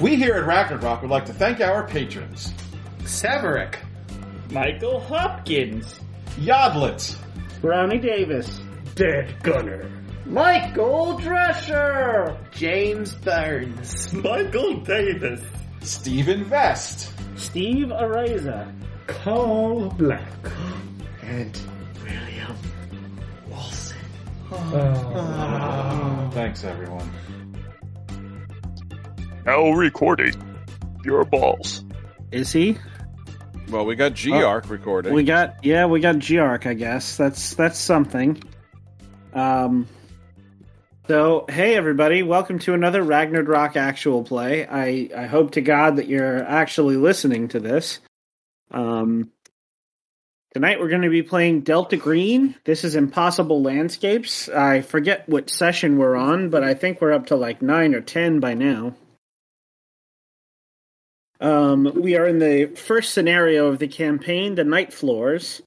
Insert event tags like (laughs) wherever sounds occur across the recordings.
We here at Ragnarok would like to thank our patrons. Severick. Michael Hopkins. Yodlet. Brownie Davis. Dead Gunner. Michael Drescher. James Burns. Michael Davis. Stephen Vest. Steve Areza. Carl Black. And William Wilson. Thanks, everyone. Now recording your balls. Is he? Well, we got G-Arc recording. We got yeah, we got Geark, I guess. That's that's something. Um so hey everybody, welcome to another Ragnarok actual play. I, I hope to God that you're actually listening to this. Um tonight we're gonna be playing Delta Green. This is Impossible Landscapes. I forget what session we're on, but I think we're up to like nine or ten by now. Um, we are in the first scenario of the campaign, the Night Floors.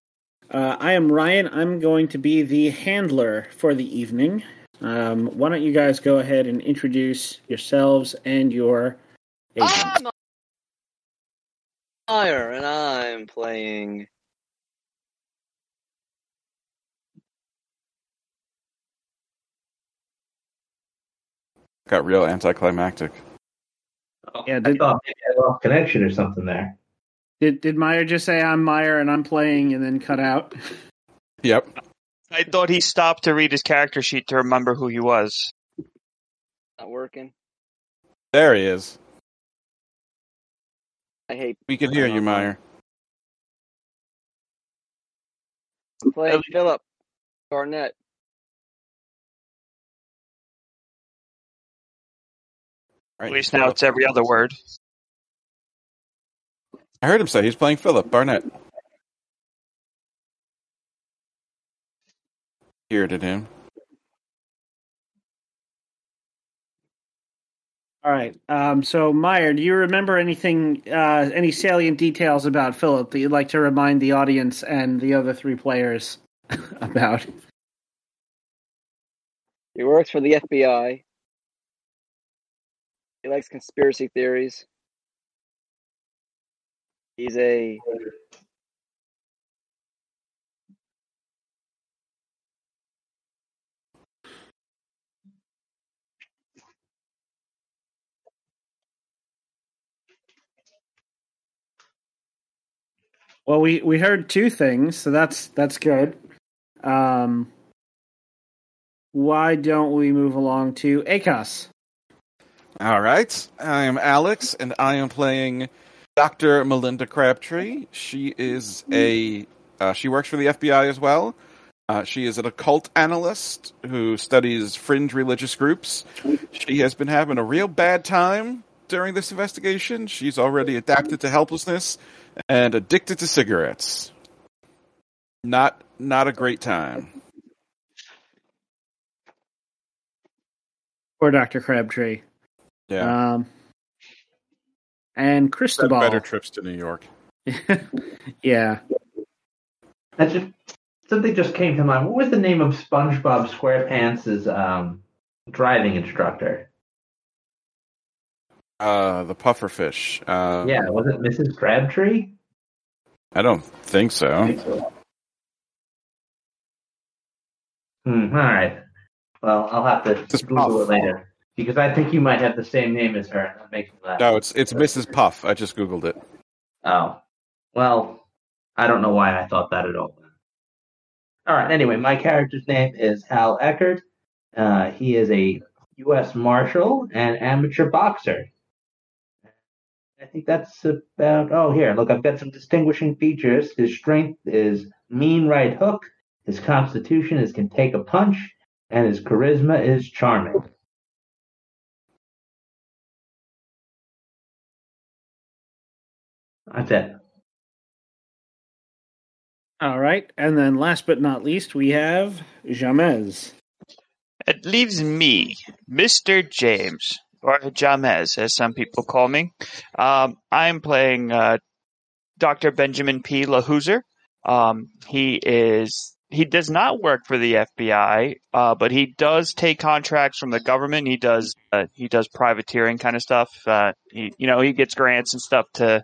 Uh, I am Ryan. I'm going to be the handler for the evening. Um, why don't you guys go ahead and introduce yourselves and your agent? I'm and I'm playing. got real anticlimactic. Yeah, I thought maybe I lost connection or something there. did did Meyer just say I'm Meyer and I'm playing and then cut out? Yep. I thought he stopped to read his character sheet to remember who he was. Not working. There he is. I hate We can hear you, Meyer. Play Philip Garnett. Right. At least now it's every other word. I heard him say he's playing Philip Barnett. Heard it him. All right. Um, so Meyer, do you remember anything, uh, any salient details about Philip that you'd like to remind the audience and the other three players (laughs) about? He works for the FBI. He likes conspiracy theories. He's a Well, we we heard two things, so that's that's good. Um, why don't we move along to ACOS? All right. I am Alex, and I am playing Dr. Melinda Crabtree. She is a uh, she works for the FBI as well. Uh, she is an occult analyst who studies fringe religious groups. She has been having a real bad time during this investigation. She's already adapted to helplessness and addicted to cigarettes. Not not a great time. Poor Dr. Crabtree. Yeah. Um, and Had Cristobal. better trips to New York. (laughs) yeah. That just something just came to mind. What was the name of SpongeBob SquarePants' um, driving instructor? Uh, the pufferfish. Uh, yeah, was it Mrs. Crabtree? I don't think so. Hmm, all right. Well, I'll have to Just Google Puff. it later because I think you might have the same name as her. That makes me laugh. No, it's it's Mrs. Puff. I just googled it. Oh, well, I don't know why I thought that at all. All right. Anyway, my character's name is Hal Eckert. Uh, he is a U.S. Marshal and amateur boxer. I think that's about. Oh, here, look, I've got some distinguishing features. His strength is mean right hook. His constitution is can take a punch, and his charisma is charming. That's it. All right. And then last but not least, we have Jamez. It leaves me, Mr. James, or Jamez, as some people call me. Um, I'm playing uh, Dr. Benjamin P. Lahuser. Um, he is he does not work for the FBI, uh, but he does take contracts from the government. He does uh, he does privateering kind of stuff. Uh, he, you know, he gets grants and stuff to,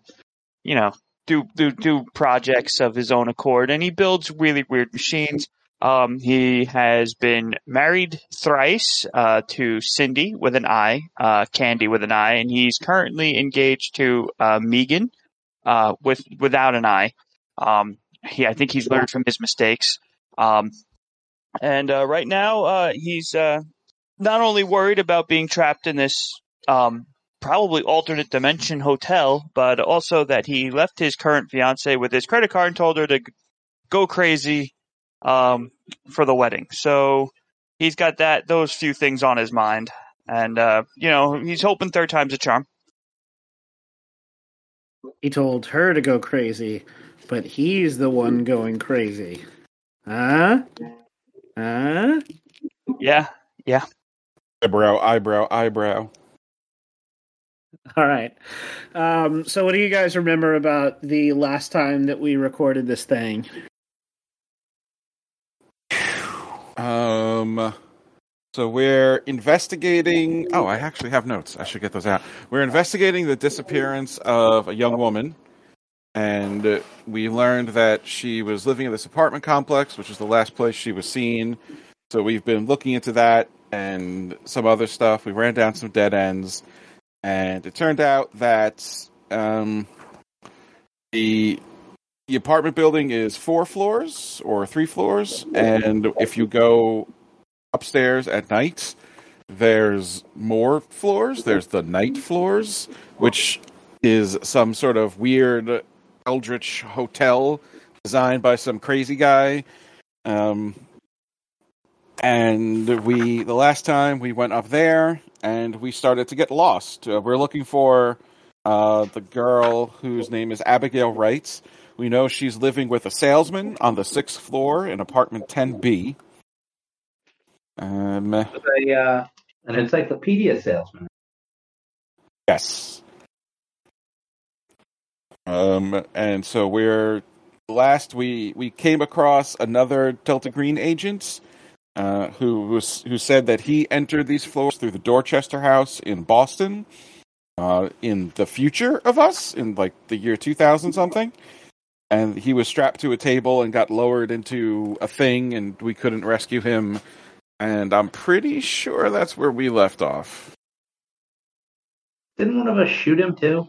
you know, do do do projects of his own accord, and he builds really weird machines. Um, he has been married thrice uh, to Cindy with an I, uh, Candy with an I, and he's currently engaged to uh, Megan uh, with without an I. Um, he, I think he's learned from his mistakes. Um, and uh, right now, uh, he's uh, not only worried about being trapped in this um, probably alternate dimension hotel, but also that he left his current fiance with his credit card and told her to go crazy um, for the wedding. So he's got that those few things on his mind, and uh, you know he's hoping third time's a charm. He told her to go crazy, but he's the one going crazy. Huh? Huh? Yeah, yeah. Eyebrow, eyebrow, eyebrow. (laughs) All right. Um, so, what do you guys remember about the last time that we recorded this thing? Um, so we're investigating. Oh, I actually have notes. I should get those out. We're investigating the disappearance of a young woman, and we learned that she was living in this apartment complex, which is the last place she was seen. So we've been looking into that and some other stuff. We ran down some dead ends, and it turned out that um, the the apartment building is four floors or three floors, and if you go upstairs at night, there's more floors. There's the night floors, which is some sort of weird eldritch hotel designed by some crazy guy. Um, and we, the last time we went up there, and we started to get lost. Uh, we're looking for uh, the girl whose name is Abigail Wright. We know she's living with a salesman on the sixth floor in apartment 10B. Um, A, uh, an encyclopedia salesman. yes. Um, and so we're last we we came across another Delta Green agent uh, who was who said that he entered these floors through the Dorchester House in Boston uh, in the future of us in like the year 2000 something and he was strapped to a table and got lowered into a thing and we couldn't rescue him and i'm pretty sure that's where we left off Didn't one of us shoot him too?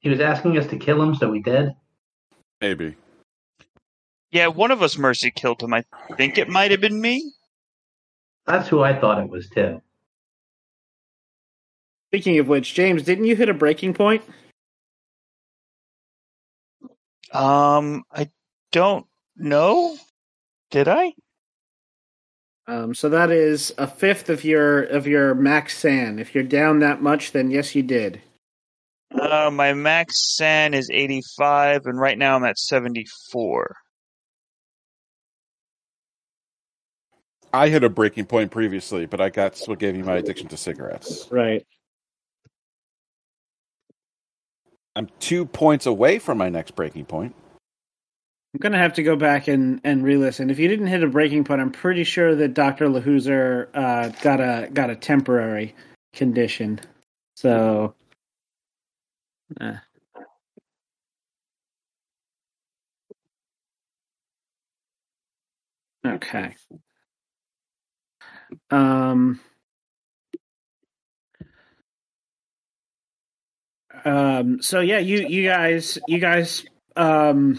He was asking us to kill him, so we did. maybe Yeah, one of us mercy killed him. I think it might have been me. That's who I thought it was too. Speaking of which, James, didn't you hit a breaking point? Um, I don't know. Did I? Um, so that is a fifth of your of your max san. If you're down that much, then yes, you did. Uh, my max san is 85, and right now I'm at 74. I hit a breaking point previously but i got what gave me my addiction to cigarettes Right. i'm two points away from my next breaking point I'm gonna have to go back and and re-listen. If you didn't hit a breaking point, I'm pretty sure that Doctor Lahuser uh, got a got a temporary condition. So, eh. okay. Um. Um. So yeah, you you guys you guys um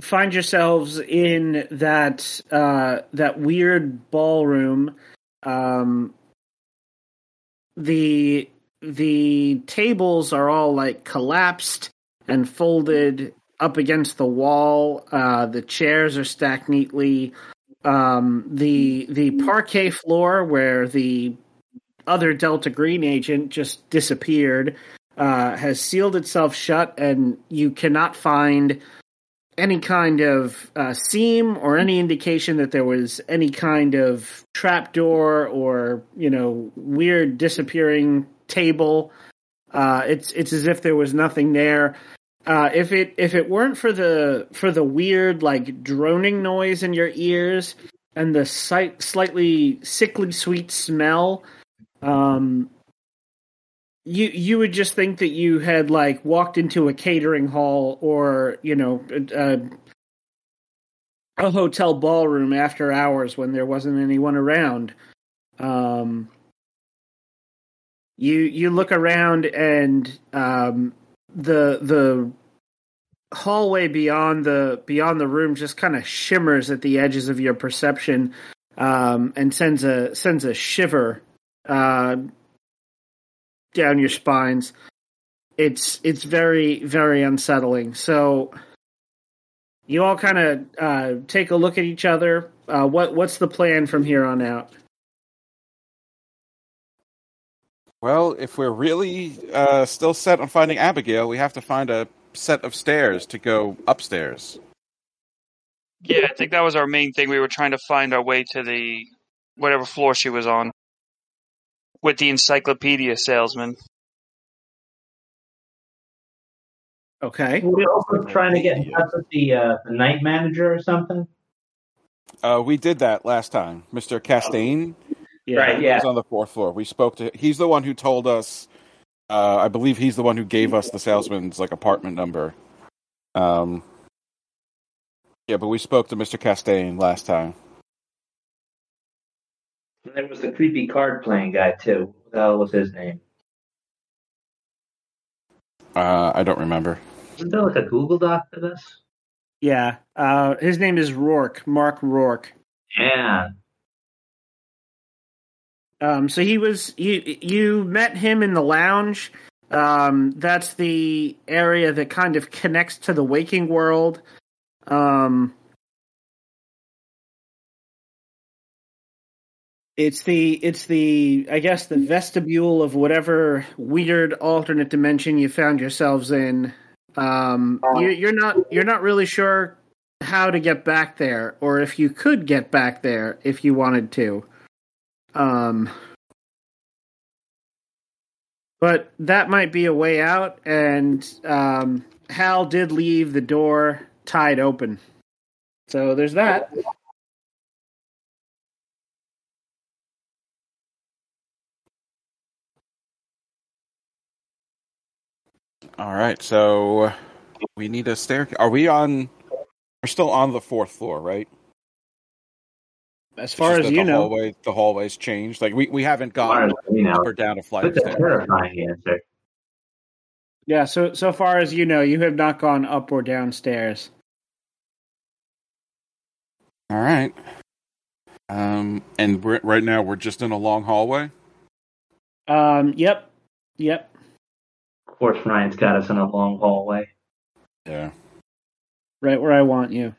find yourselves in that uh, that weird ballroom. Um, the the tables are all like collapsed and folded up against the wall. Uh, the chairs are stacked neatly. Um, the the parquet floor where the other Delta Green agent just disappeared uh, has sealed itself shut, and you cannot find any kind of uh, seam or any indication that there was any kind of trapdoor or you know weird disappearing table. Uh, it's it's as if there was nothing there. Uh, if it if it weren't for the for the weird like droning noise in your ears and the sight, slightly sickly sweet smell, um, you you would just think that you had like walked into a catering hall or you know a, a hotel ballroom after hours when there wasn't anyone around. Um, you you look around and um, the the hallway beyond the beyond the room just kind of shimmers at the edges of your perception um, and sends a sends a shiver uh, down your spines. It's it's very very unsettling. So you all kind of uh, take a look at each other. Uh, what what's the plan from here on out? Well, if we're really uh, still set on finding Abigail, we have to find a set of stairs to go upstairs. Yeah, I think that was our main thing. We were trying to find our way to the whatever floor she was on with the encyclopedia salesman. Okay. We're also trying to get in touch with the, uh, the night manager or something. Uh, we did that last time. Mr. Castaigne Yeah. Right, yeah. was on the fourth floor. We spoke to. He's the one who told us. Uh, I believe he's the one who gave us the salesman's like apartment number. Um. Yeah, but we spoke to Mr. Castaigne last time. And there was the creepy card playing guy too. What the hell was his name? Uh, I don't remember. Isn't there like a Google Doc for this? Yeah. Uh, his name is Rourke, Mark Rourke. Yeah. Um, so he was you you met him in the lounge. Um, that's the area that kind of connects to the waking world. Um, it's the it's the I guess the vestibule of whatever weird alternate dimension you found yourselves in. Um, you, you're not you're not really sure how to get back there, or if you could get back there if you wanted to. Um, but that might be a way out, and um, Hal did leave the door tied open. So there's that. All right, so we need a staircase. Are we on? We're still on the fourth floor, right? As far as you the know, hallway, the hallways changed. Like we, we haven't Far gone know. up or down a flight of That's a terrifying answer. yeah. So so far as you know, you have not gone up or downstairs. All right. Um, and we're, right now we're just in a long hallway. Um. Yep. Yep. Of course, Ryan's got us in a long hallway. Yeah. Right where I want you.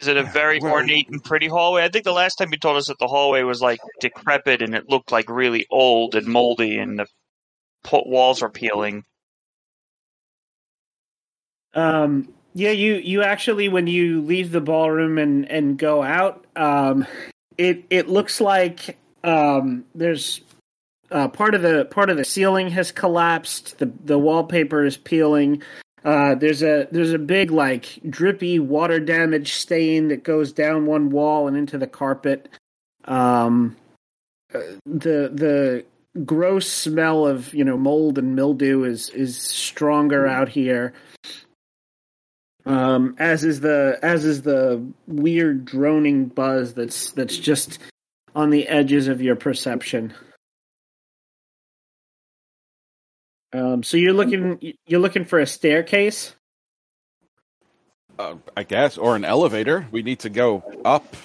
Is it a very Well- ornate and pretty hallway? I think the last time you told us that the hallway was like decrepit and it looked like really old and moldy and the walls are peeling. Um, yeah, you you actually when you leave the ballroom and and go out, um, it it looks like um there's uh, part of the part of the ceiling has collapsed. The the wallpaper is peeling. Uh, there's a there's a big like drippy water damage stain that goes down one wall and into the carpet. Um, uh, the the gross smell of you know mold and mildew is is stronger out here. Um, as is the as is the weird droning buzz that's that's just on the edges of your perception. Um, so you're looking you're looking for a staircase. Uh, I guess, or an elevator. We need to go up,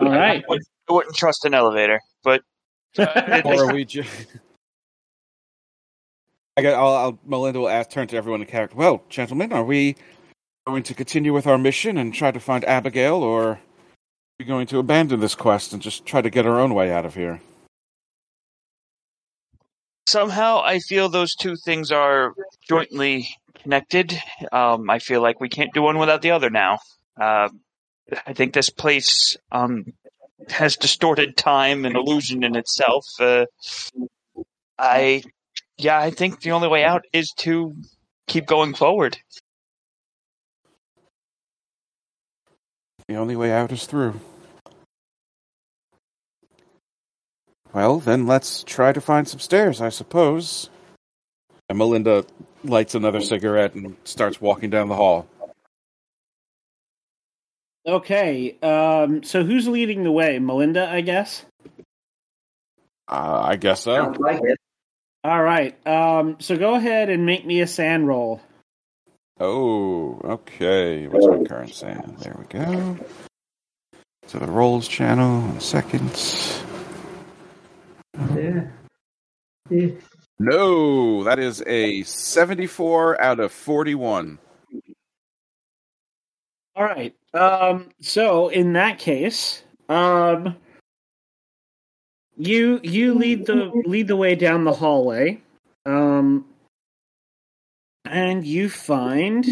All right. I wouldn't, I wouldn't trust an elevator, but uh, (laughs) or (laughs) are we just? (laughs) I got. I'll, I'll. Melinda will ask. Turn to everyone in character. Well, gentlemen, are we going to continue with our mission and try to find Abigail, or are we going to abandon this quest and just try to get our own way out of here? Somehow I feel those two things are jointly connected. Um, I feel like we can't do one without the other now. Uh, I think this place um, has distorted time and illusion in itself. Uh, I yeah, I think the only way out is to keep going forward. The only way out is through. Well, then let's try to find some stairs, I suppose. And Melinda lights another cigarette and starts walking down the hall. Okay, um, so who's leading the way? Melinda, I guess. Uh, I guess so. Sounds like it. All right. Um, so go ahead and make me a san roll. Oh, okay. What's my current sound? There we go. To the rolls channel in a second. Yeah. No, that is a 74 out of 41. All right. Um, so in that case, um, you you lead the lead the way down the hallway, um, and you find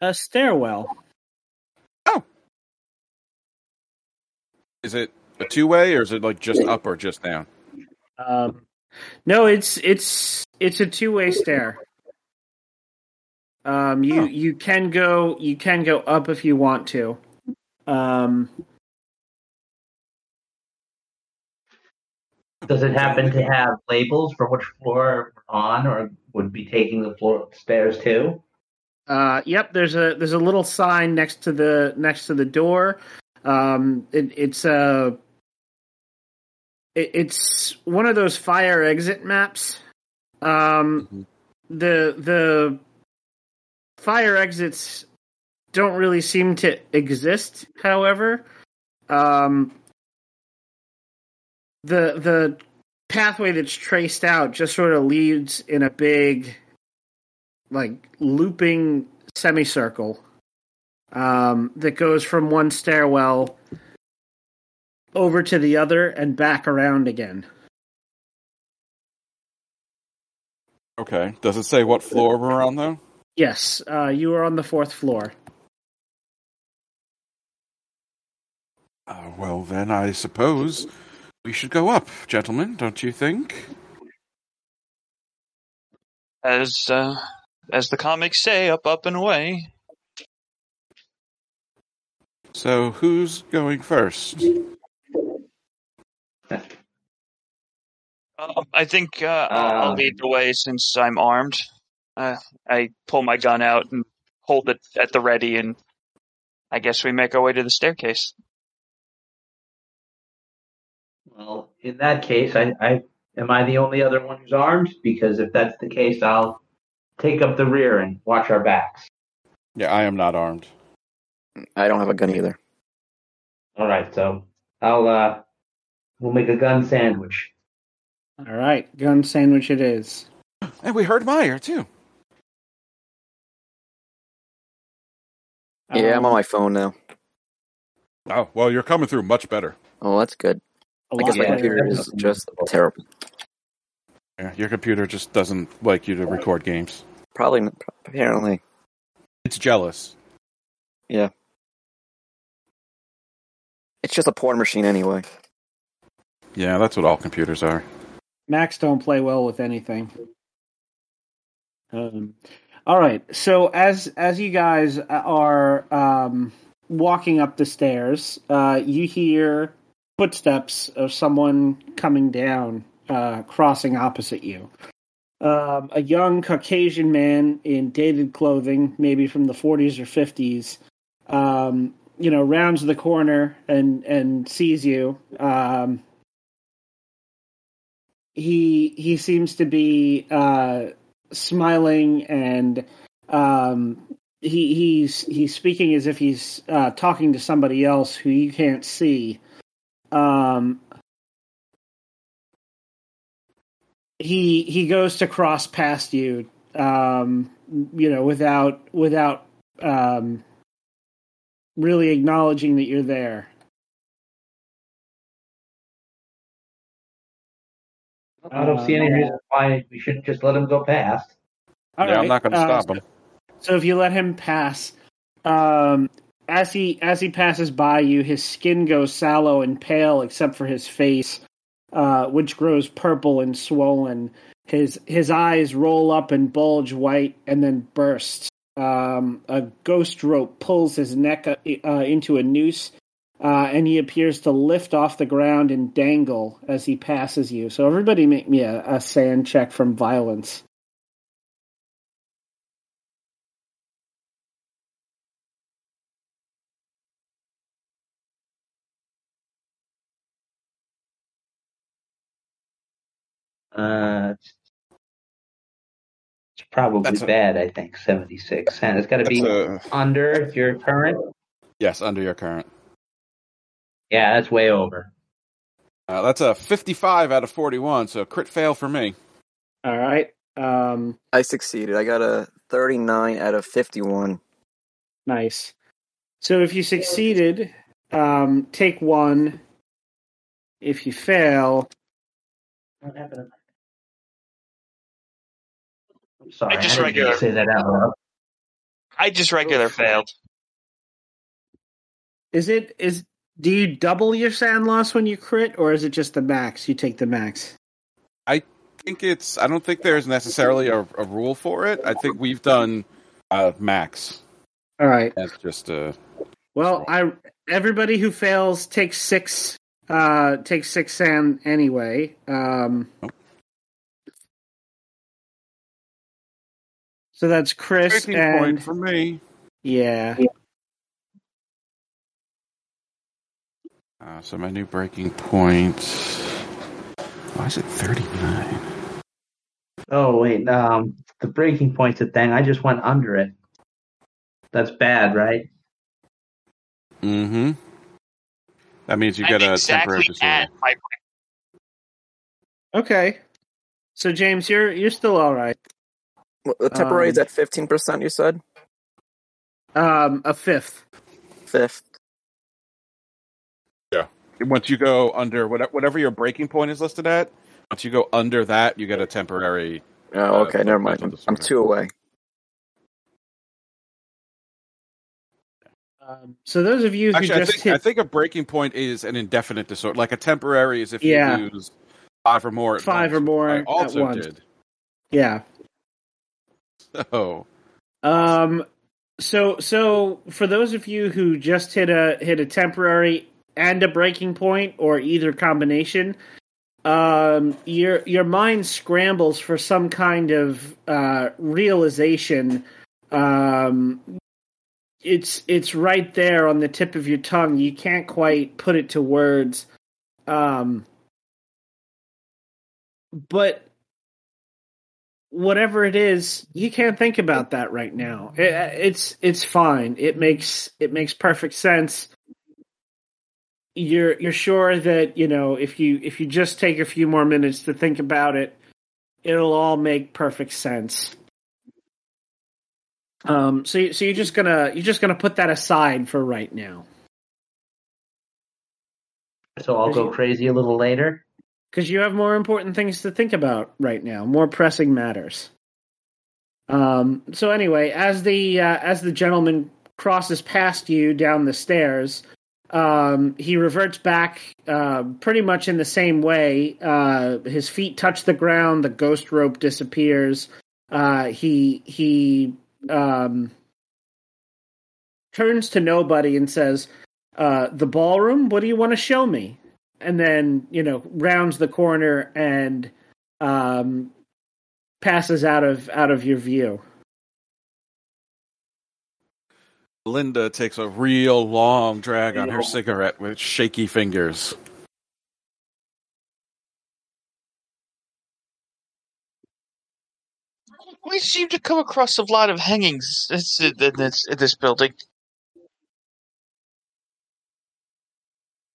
a stairwell. Is it a two way or is it like just up or just down? Um, no, it's it's it's a two way stair. Um, you Oh. you can go you can go up if you want to. Um, Does it happen to have labels for which floor we're on, or would be taking the floor stairs too? uh, yep, there's a there's a little sign next to the next to the door. Um, it, it's a it, it's one of those fire exit maps. Um, Mhm. the the fire exits don't really seem to exist. However, um, the the pathway that's traced out just sort of leads in a big, like looping semicircle um, that goes from one stairwell over to the other and back around again. Okay. Does it say what floor we're on though? Yes, uh, you are on the fourth floor. Uh, well, then I suppose we should go up, gentlemen, don't you think? As uh, as the comics say, up, up, and away. So, who's going first? Um, I think uh, I'll, I'll Um, lead the way since I'm armed. Uh, I pull my gun out and hold it at the ready, and I guess we make our way to the staircase. Well, in that case, I, I am I the only other one who's armed? Because if that's the case, I'll take up the rear and watch our backs. Yeah, I am not armed. I don't have a gun either. All right, so I'll uh, we'll make a gun sandwich. All right, gun sandwich it is. And we heard Meyer, too. Yeah, I'm on Um, my phone now. Oh, well, you're coming through much better. Oh, that's good. a I guess my Yeah. better. computer is just terrible. Yeah, your computer just doesn't like you to record games. Probably, apparently. It's jealous. It's just a porn machine anyway. Yeah, that's what all computers are. Macs don't play well with anything. Um, all right. So as as you guys are um, walking up the stairs, uh, you hear footsteps of someone coming down, uh, crossing opposite you. Um, a young Caucasian man in dated clothing, maybe from the 40s or 50s, um, you know, rounds the corner and and sees you. Um, he he seems to be uh, smiling and um, he he's he's speaking as if he's uh, talking to somebody else who you can't see. Um, he he goes to cross past you, um, you know, without without um, really acknowledging that you're there. I don't see any Um, reason why we shouldn't just let him go past. All yeah, I'm not going to uh, stop him. So if you let him pass, um, as he as he passes by you, his skin goes sallow and pale, except for his face, uh, which grows purple and swollen. His his eyes roll up and bulge white, and then burst. Um, a ghost rope pulls his neck uh, uh, into a noose, uh, and he appears to lift off the ground and dangle as he passes you. So everybody, make me a, a san check from violence. Uh, probably That's bad. I think seventy six, and it's got to be a- under your current. yes, under your current. Yeah, that's way over. Uh, that's a 55 out of 41, so crit fail for me. All right. Um, I succeeded. I got a 39 out of 51. Nice. So if you succeeded, um, take one. If you fail, What happened? I'm sorry, I just didn't regular- say that out loud. I just regular failed. is it is do you double your san loss when you crit, or is it just the max? You take the max. I think it's. I don't think there's necessarily a, a rule for it. I think we've done uh, max. All right. That's just uh, Well, I everybody who fails takes six. Uh, takes six san anyway. Um, so that's Chris breaking and point for me. yeah. Uh, so my new breaking point. Why is it 39? Oh wait, um, the breaking point's a thing. I just went under it. That's bad, right? Mm-hmm. That means you I'm get a temporary disorder. Okay. So James, you're you're still all right. Well, The temporary is Um, at 15%, you said? Um, a fifth. Fifth. Yeah. Once you go under whatever, whatever your breaking point is listed at, once you go under that, you get a temporary. Oh, okay, Uh, never mind. I'm, I'm two away. Um, so those of you who Actually, I think, hit I think a breaking point is an indefinite disorder. Like a temporary is if Yeah. you lose five or more. At Five once. or more I at also once. did. yeah. So (laughs) Um, so so for those of you who just hit a hit a temporary and a breaking point, or either combination, um, your your mind scrambles for some kind of uh, realization. Um, it's it's right there on the tip of your tongue. You can't quite put it to words. Um, but whatever it is, you can't think about that right now. It, it's it's fine. It makes it makes perfect sense. You're you're sure that you know if you if you just take a few more minutes to think about it, it'll all make perfect sense. Um, so you- so you're just gonna you're just gonna put that aside for right now So I'll go crazy a little later. Because you have more important things to think about right now, more pressing matters. Um, so anyway, as the uh, as the gentleman crosses past you down the stairs, um, he reverts back uh, pretty much in the same way. Uh, his feet touch the ground. The ghost rope disappears. Uh, he he um, turns to nobody and says, uh, "The ballroom. What do you want to show me?" And then you know rounds the corner and um, passes out of out of your view. Linda takes a real long drag on her cigarette with shaky fingers. We seem to come across a lot of hangings in this, in this building.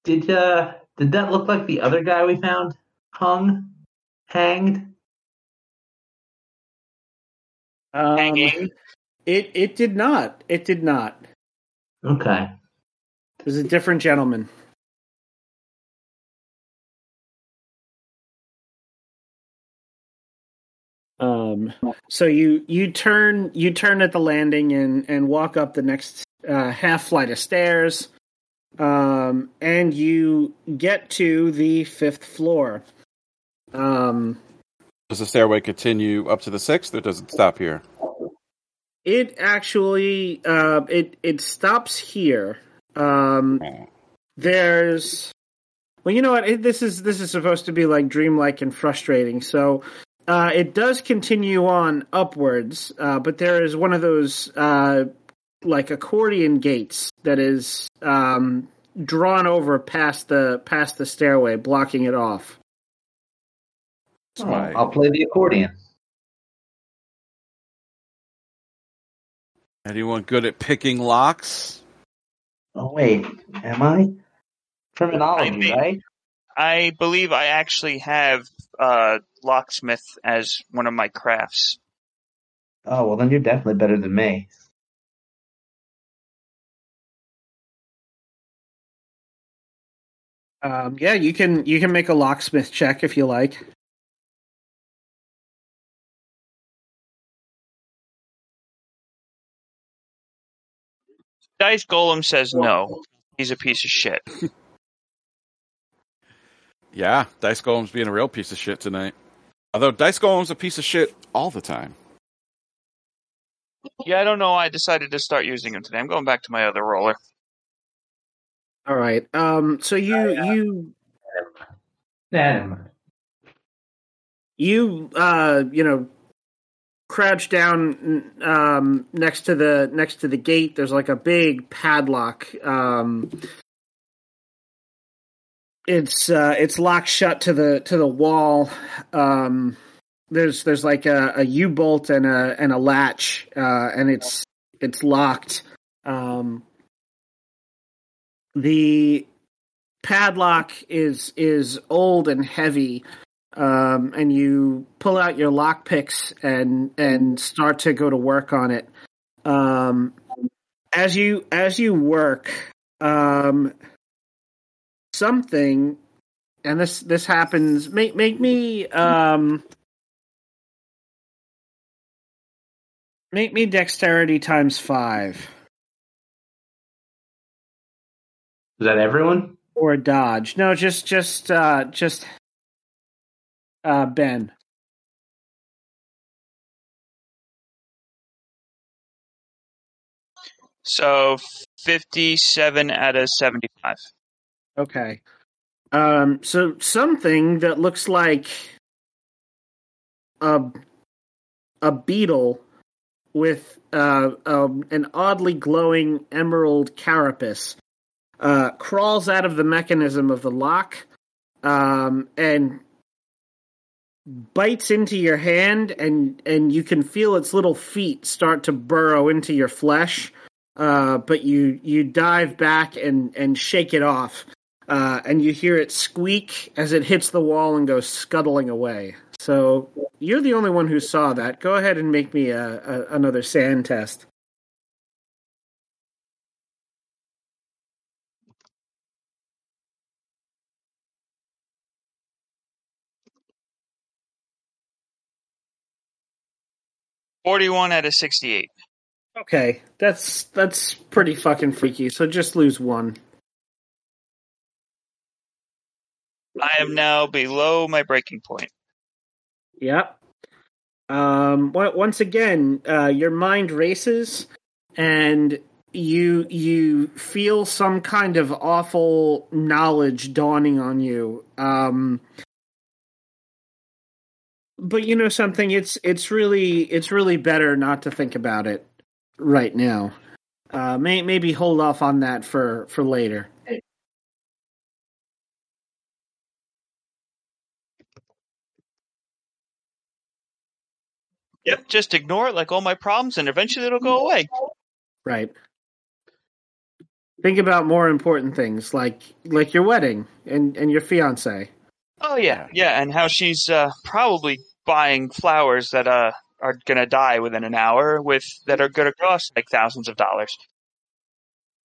Did uh did that look like the other guy we found hung, hanged? Um, Hanging. It it did not. It did not. Okay. It was a different gentleman. Um. So you you turn you turn at the landing and and walk up the next uh, half flight of stairs, um, and you get to the fifth floor. Um, Does the stairway continue up to the sixth, or does it stop here? it actually uh, it it stops here. Um, there's well, you know what? It, this is this is supposed to be like dreamlike and frustrating. So uh, it does continue on upwards, uh, but there is one of those uh, like accordion gates that is um, drawn over past the past the stairway, blocking it off. Oh, I'll play the accordion. Anyone good at picking locks? Oh wait, am I? Terminology, I mean- right? I believe I actually have uh, locksmith as one of my crafts. Oh well, then you're definitely better than me. Um, yeah, you can you can make a locksmith check if you like. Dice Golem says no. He's a piece of shit. (laughs) Yeah, Dice Golem's being a real piece of shit tonight. Although Dice Golem's a piece of shit all the time. Yeah, I don't know why I decided to start using him today. I'm going back to my other roller. All right. Um, so you you Nah, never mind. you uh you know crouch down um next to the next to the gate there's like a big padlock um it's uh it's locked shut to the to the wall um there's there's like a, a u-bolt and a and a latch uh and it's it's locked um the padlock is is old and heavy um, and you pull out your lock picks and and start to go to work on it. Um, as you as you work, um, something, and this this happens. Make make me um, make me dexterity times five Is that everyone? or dodge. No, just just uh, just uh, Ben. So 57 out of 75. Okay. Um, so something that looks like a a beetle with uh, um, an oddly glowing emerald carapace uh, crawls out of the mechanism of the lock um, and bites into your hand, and and you can feel its little feet start to burrow into your flesh. Uh, but you you dive back and and shake it off uh, and you hear it squeak as it hits the wall and goes scuttling away. So you're the only one who saw that. Go ahead and make me a, a, another san test. Forty-one out of sixty-eight. Okay, that's that's pretty fucking freaky. So just lose one. I am now below my breaking point. Yep. Um. on- Once again, uh, your mind races, and you you feel some kind of awful knowledge dawning on you. Um. But you know something? It's it's really it's really better not to think about it right now. Uh, may, maybe hold off on that for for later. Yep, just ignore it like all my problems, and eventually it'll go away. Right. Think about more important things like like your wedding and and your fiance. Oh yeah, yeah, and how she's uh, probably buying flowers that uh, are gonna die within an hour with that are gonna cost like thousands of dollars.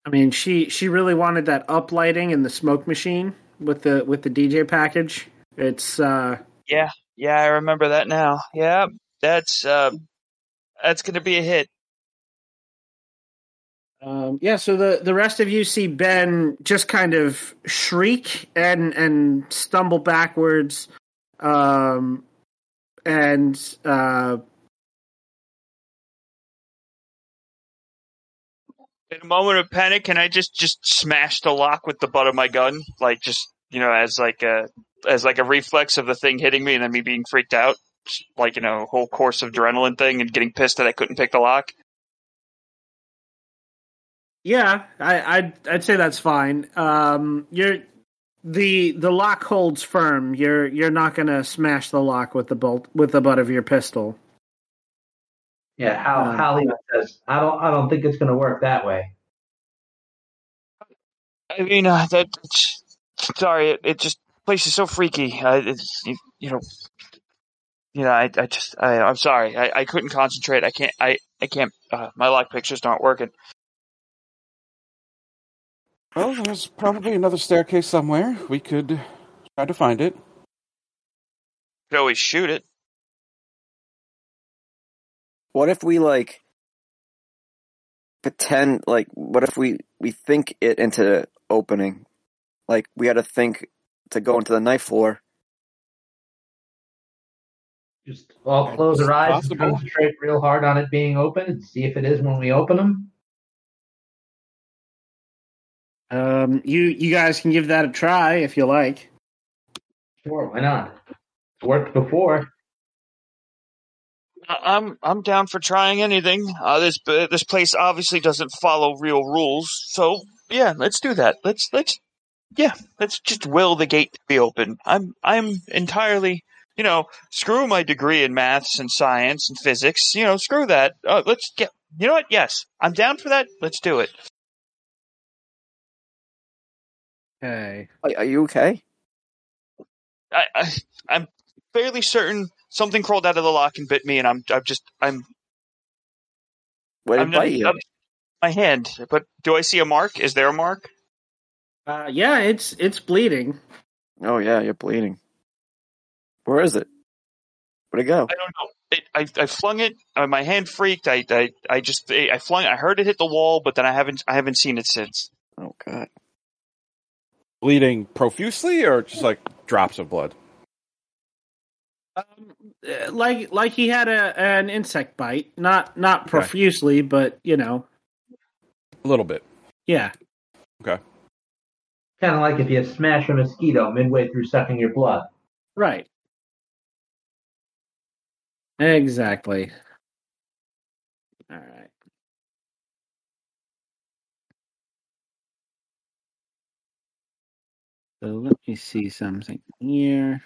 I mean, she she really wanted that uplighting and the smoke machine with the with the DJ package. It's uh Yeah, yeah, I remember that now. Yeah, that's uh, that's gonna be a hit. Um, yeah, so the, the rest of you see Ben just kind of shriek and and stumble backwards, um, and uh, In a moment of panic, can I just just smash the lock with the butt of my gun, like just you know, as like a as like a reflex of the thing hitting me and then me being freaked out, like you know, whole course of adrenaline thing and getting pissed that I couldn't pick the lock. Yeah, I, I'd I'd say that's fine. Um, you're the the lock holds firm. You're you're not gonna smash the lock with the bolt with the butt of your pistol. Yeah, Hal, Um, Hal even says, I don't, I don't think it's going to work that way. I mean, uh, that sorry, it, it just place is so freaky. Uh, it's you, you know, you know, I, I just I, I'm sorry, I, I couldn't concentrate. I can't, I I can't. Uh, my lock pictures aren't working. Well, there's probably another staircase somewhere. We could try to find it. Could always shoot it. What if we like pretend like what if we we think it into opening? Like we had to think to go into the knife floor. Just all close our eyes and concentrate real hard on it being open and see if it is when we open them. Um, you you guys can give that a try if you like. Sure, why not? It's worked before. I- I'm I'm down for trying anything. Uh, this uh, this place obviously doesn't follow real rules, so yeah, let's do that. Let's let's yeah, let's just will the gate to be open. I'm I'm entirely you know screw my degree in maths and science and physics. You know screw that. Uh, let's get you know what? Yes, I'm down for that. Let's do it. Okay. Are, are you okay? I, I I'm fairly certain something crawled out of the lock and bit me, and I'm I'm just I'm Where did I'm it bite you? I'm- my hand. But do I see a mark? Is there a mark? Uh, yeah, it's it's bleeding. Oh yeah, you're bleeding. Where is it? Where'd it go? I don't know. It, I, I flung it. Uh, my hand freaked. I, I, I just, I flung. I heard it hit the wall, but then I haven't, I haven't seen it since. Oh god. Bleeding profusely or just like drops of blood? Um, uh, like like he had a an insect bite, not not Okay. profusely, but you know, A little bit. yeah. Okay. Kind of like if you smash a mosquito midway through sucking your blood. Right. Exactly. All right. So let me see something here.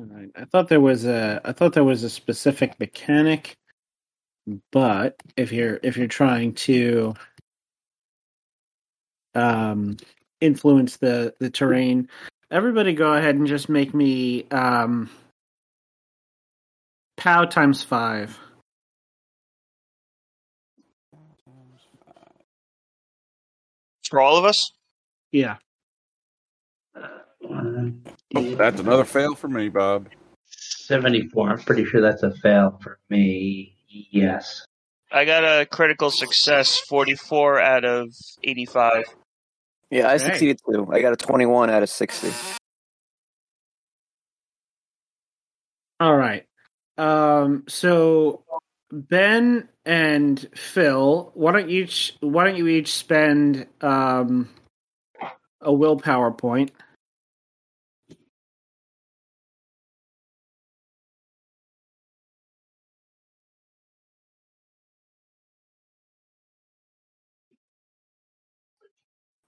All right. I thought there was a I thought there was a specific mechanic, but if you're if you're trying to um influence the the terrain, everybody go ahead and just make me um pow times 5. For all of us. Yeah. One, Oh, that's another fail for me, Bob. 74. I'm pretty sure that's a fail for me. Yes. I got a critical success, forty-four out of eighty-five. Yeah, I Okay. succeeded too. I got a 21 out of 60. All right. Um so Ben and Phil, why don't you each why don't you each spend um a willpower point?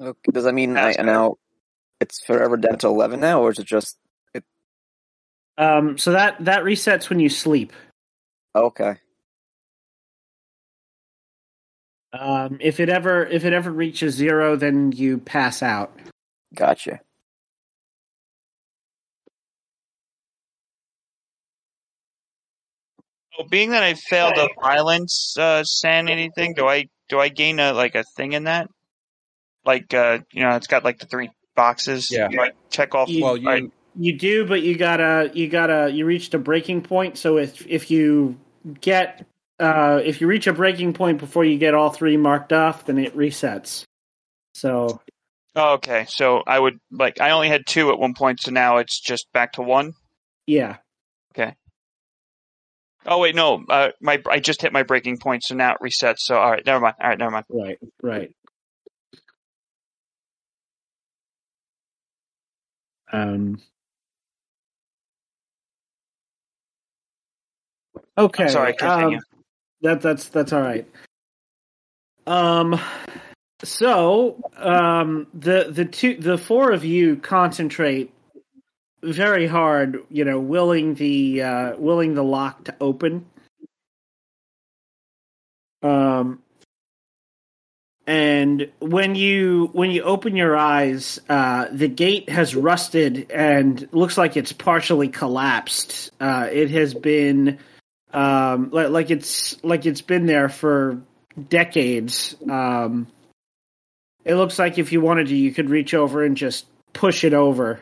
Okay. Does that mean I, now it's forever down to eleven now, or is it just? It... Um. So that that resets when you sleep. Okay. Um, if it ever if it ever reaches zero, then you pass out. Gotcha. Oh, being that I failed a violence uh, sanity thing, do I do I gain a like a thing in that? Like uh, you know, it's got like the three boxes. Yeah. Do I check off. Well, you Alright. You do, but you gotta you gotta you reached a breaking point. So if if you get uh, if you reach a breaking point before you get all three marked off, then it resets. So Oh, okay, so I would like I only had two at one point, so now it's just back to one. yeah, Okay. Oh wait, no, uh, my I just hit my breaking point, so now it resets. So all right, never mind. All right, never mind. right, right. Um. Okay. Sorry, continue. um, that that's that's all right. Um. So, um, the the two the four of you concentrate very hard. You know, willing the uh, willing the lock to open. Um. And when you when you open your eyes, uh, the gate has rusted and looks like it's partially collapsed. Uh, it has been um, like, like it's like it's been there for decades. Um, it looks like if you wanted to, you could reach over and just push it over.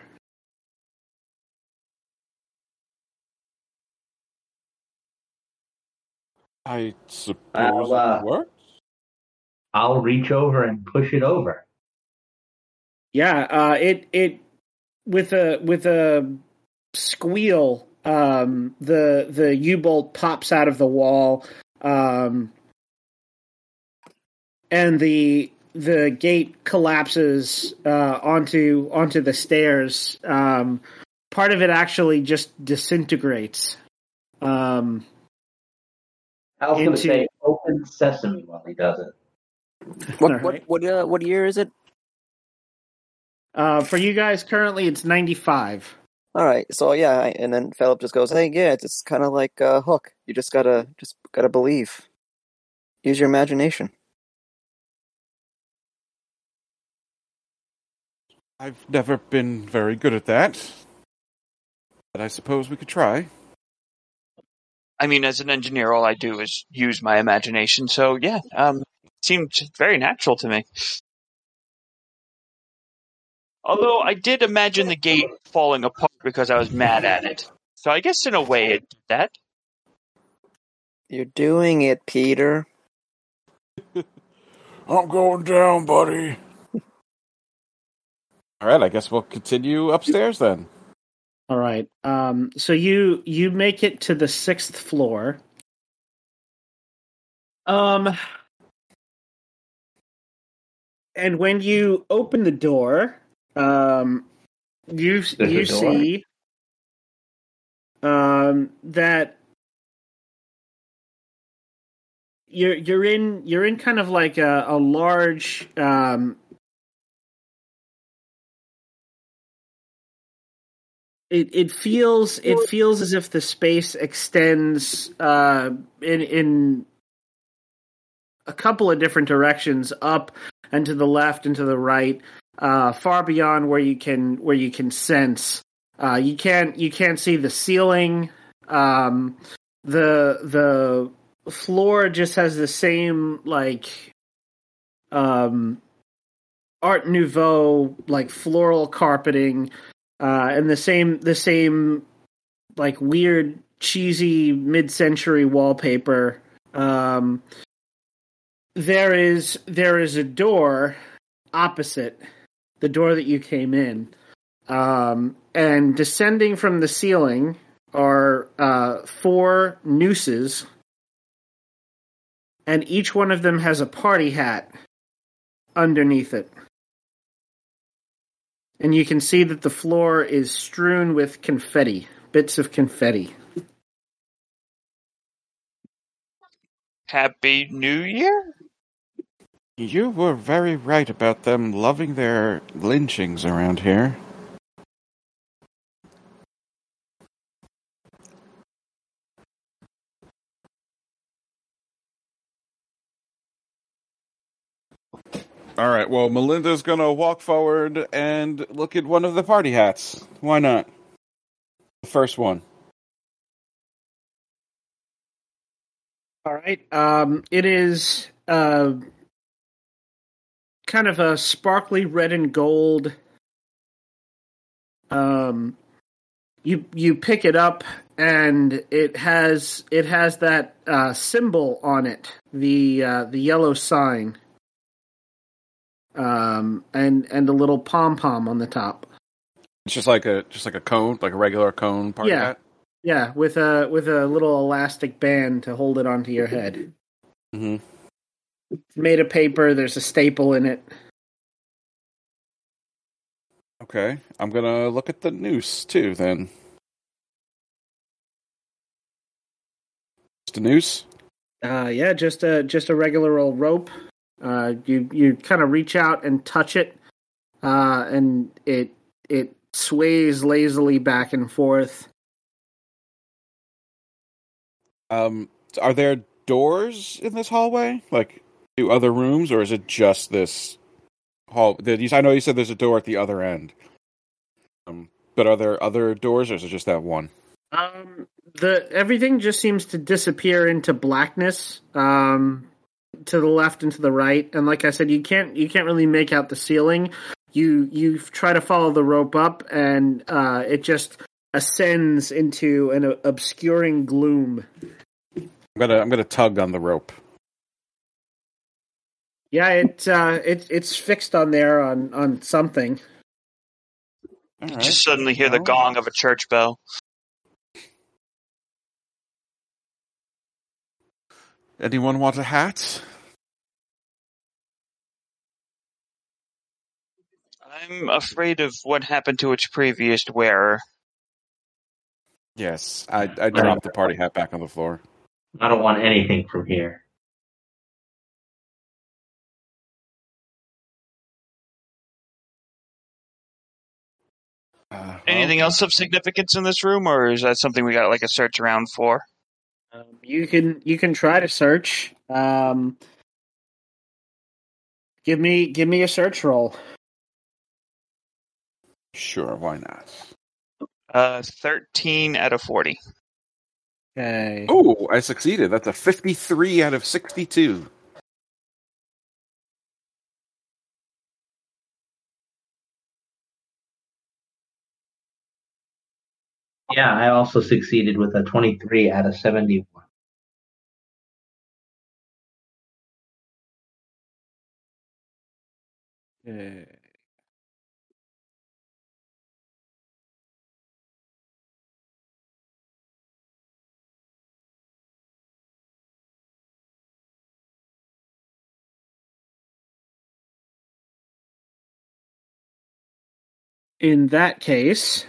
I suppose I'll, uh, it works. I'll reach over and push it over. Yeah, uh, it it with a with a squeal, um, the the U bolt pops out of the wall, um, and the the gate collapses uh, onto onto the stairs. Um, part of it actually just disintegrates. Um, I was going to say open sesame while he does it. What All right. what what uh, what year is it? uh, for you guys, currently it's ninety five. All right, so yeah, I- and then Philip just goes, "Hey, yeah, it's, it's kind of like a hook. You just gotta just gotta believe. Use your imagination." I've never been very good at that, but I suppose we could try. I mean, as an engineer, all I do is use my imagination. So yeah, um, it seemed very natural to me. Although I did imagine the gate falling apart because I was mad at it. So I guess in a way it did that. You're doing it, Peter. (laughs) I'm going down, buddy. All right, I guess we'll continue upstairs then. All right. Um, so you you make it to the sixth floor. Um, and when you open the door, um, you There's you see um that you're you're in you're in kind of like a, a large um it it feels it feels as if the space extends uh in in a couple of different directions up and to the left and to the right uh far beyond where you can where you can sense. Uh you can't you can't see the ceiling. Um the the floor just has the same like um art nouveau like floral carpeting uh, and the same the same like weird cheesy mid-century wallpaper. Um, there is there is a door opposite the door that you came in. Um, and descending from the ceiling are uh, four nooses. And each one of them has a party hat underneath it. And you can see that the floor is strewn with confetti, bits of confetti. Happy New Year? You were very right about them loving their lynchings around here. All right, well, Melinda's gonna walk forward and look at one of the party hats. Why not? The first one. All right. Um, it is uh, kind of a sparkly red and gold. Um, you you pick it up and it has it has that uh, symbol on it, the uh, the yellow sign, um, and and a little pom pom on the top. It's just like a just like a cone, like a regular cone party Yeah. hat. Yeah, with a with a little elastic band to hold it onto your head. Mm-hmm. It's made of paper. There's a staple in it. Okay, I'm gonna look at the noose too. Then, just a noose. Uh, yeah, just a just a regular old rope. Uh, you you kind of reach out and touch it, uh, and it it sways lazily back and forth. Um, are there doors in this hallway, like to other rooms, or is it just this hall? I know you said there's a door at the other end. Um, but are there other doors, or is it just that one? Um, the everything just seems to disappear into blackness. Um, to the left and to the right, and like I said, you can't you can't really make out the ceiling. You you try to follow the rope up, and uh, it just ascends into an obscuring gloom. I'm gonna I'm gonna tug on the rope. Yeah, it uh, it it's fixed on there on on something. All right. Just suddenly hear the gong of a church bell. Anyone want a hat? I'm afraid of what happened to its previous wearer. Yes, I I dropped the party hat back on the floor. I don't want anything from here. Uh, Anything else of significance in this room, or is that something we got like a search around for? Um, you can you can try to search. Um, give me give me a search roll. Sure, why not? Uh, thirteen out of forty. Okay. Oh, I succeeded. That's a 53 out of 62. Yeah, I also succeeded with a 23 out of 71. Okay. In that case,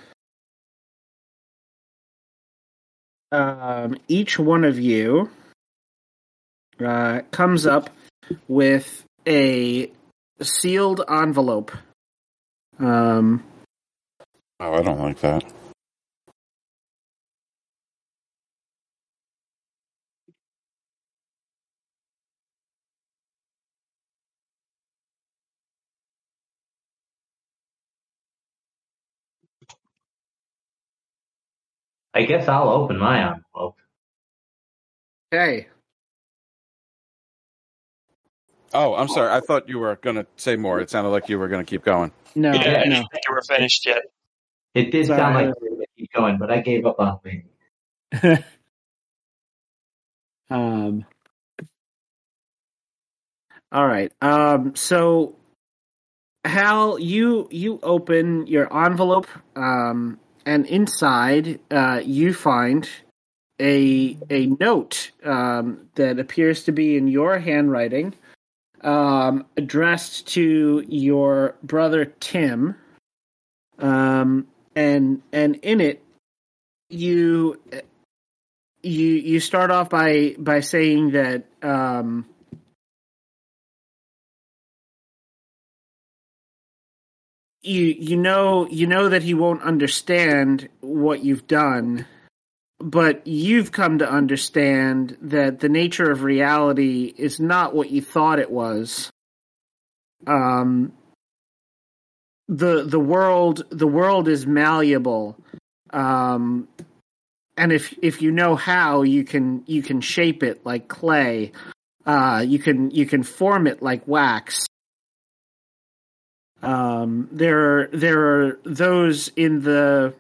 um, each one of you uh, comes up with a sealed envelope. Um, Oh, I don't like that. I guess I'll open my envelope. okay. Oh, I'm sorry. I thought you were going to say more. It sounded like you were going to keep going. No, yeah, I no. didn't think you were finished yet. It did Sorry. sound like you were going to keep going, but I gave up on waiting. (laughs) um. All right. Um. So, Hal, you you open your envelope, um, and inside, uh, you find a a note um, that appears to be in your handwriting, um, addressed to your brother Tim. Um, and and in it, you you you start off by by saying that um you you know you know that he won't understand what you've done but you've come to understand that the nature of reality is not what you thought it was um the the world the world is malleable um and if if you know how, you can you can shape it like clay. Uh, you can you can form it like wax. Um, there are there are those in the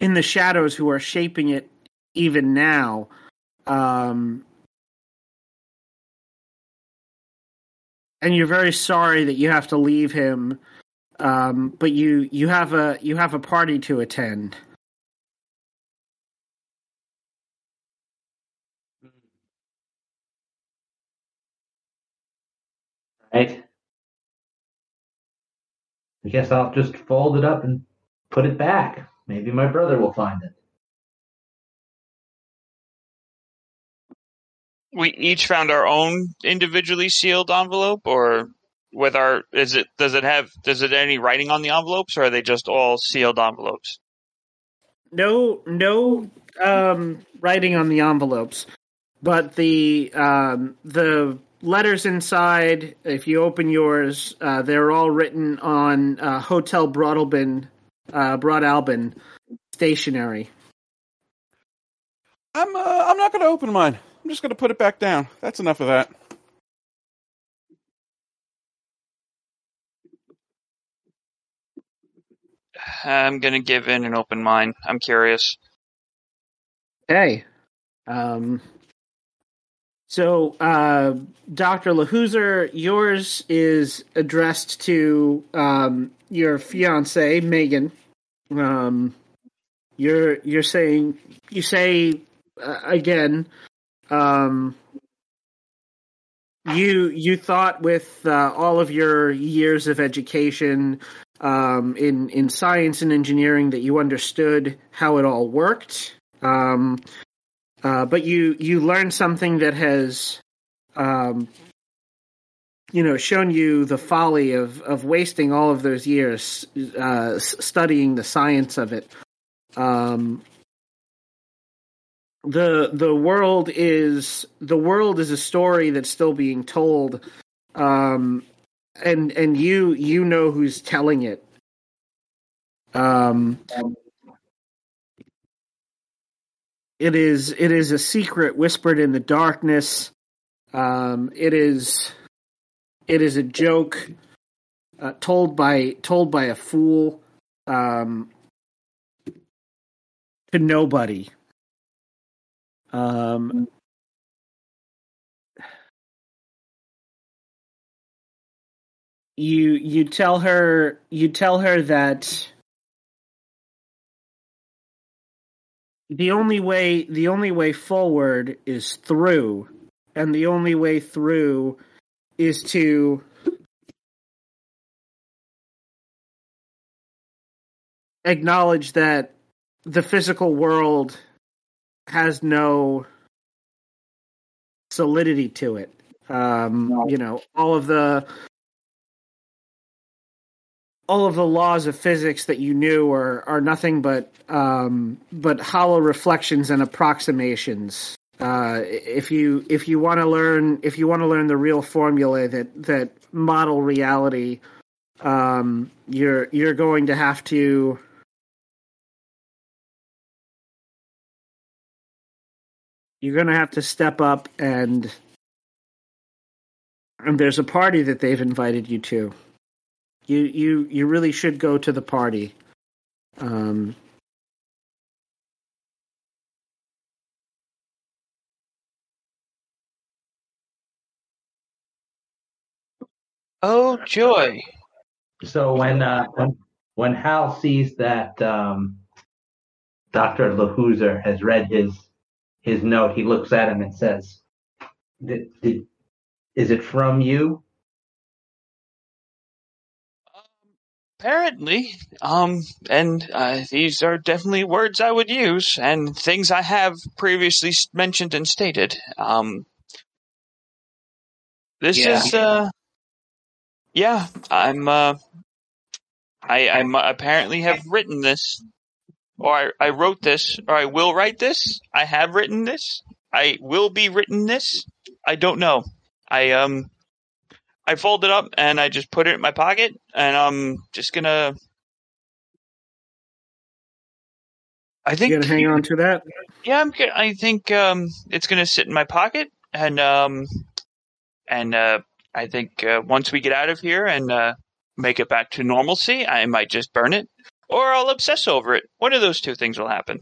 in the shadows who are shaping it even now. Um, and you're very sorry that you have to leave him. Um, but you you have a you have a party to attend. Right. I guess I'll just fold it up and put it back. Maybe my brother will find it. We each found our own individually sealed envelope, or with our is it does it have does it any writing on the envelopes, or are they just all sealed envelopes? No no um, writing on the envelopes, but the um, the letters inside. If you open yours, uh, they're all written on uh, Hotel Broadalbin, uh, Broadalbin stationery. I'm uh, I'm not going to open mine. I'm just going to put it back down. That's enough of that. I'm gonna give in and open mine. I'm curious. Hey. Um, so, uh, Dr. Lahuser, yours is addressed to um, your fiance, Megan. Um, you're you're saying you say uh, again. Um, you you thought with uh, all of your years of education um, in in science and engineering that you understood how it all worked. Um, uh, but you you learned something that has um, you know shown you the folly of of wasting all of those years uh, studying the science of it. Um, the the world is the world is a story that's still being told, um, and and you you know who's telling it. Um, it is it is a secret whispered in the darkness. Um, it is it is a joke uh, told by told by a fool um, to nobody. Um, you you tell her you tell her that the only way the only way forward is through and the only way through is to acknowledge that the physical world has no solidity to it. Um you know all of the all of the laws of physics that you knew are are nothing but um, but hollow reflections and approximations. Uh, if you if you want to learn if you want to learn the real formula that that model reality, um, you're you're going to have to you're going to have to step up and and there's a party that they've invited you to you you you really should go to the party. Um, Oh joy! So when uh, when when Hal sees that um, Doctor Lahuser has read his his note, he looks at him and says, did, did, "Is it from you?" Apparently, um, and uh, these are definitely words I would use and things I have previously mentioned and stated. Um, this Yeah. is, uh, yeah, I'm, uh, I, I apparently have written this, or I, I wrote this, or I will write this. I have written this. I will be written this. I don't know. I, um, I fold it up and I just put it in my pocket, and I'm just gonna. I think You gonna hang on to that? Yeah, I'm. g- I think um, it's gonna sit in my pocket, and um, and uh, I think uh, once we get out of here and uh, make it back to normalcy, I might just burn it, or I'll obsess over it. One of those two things will happen.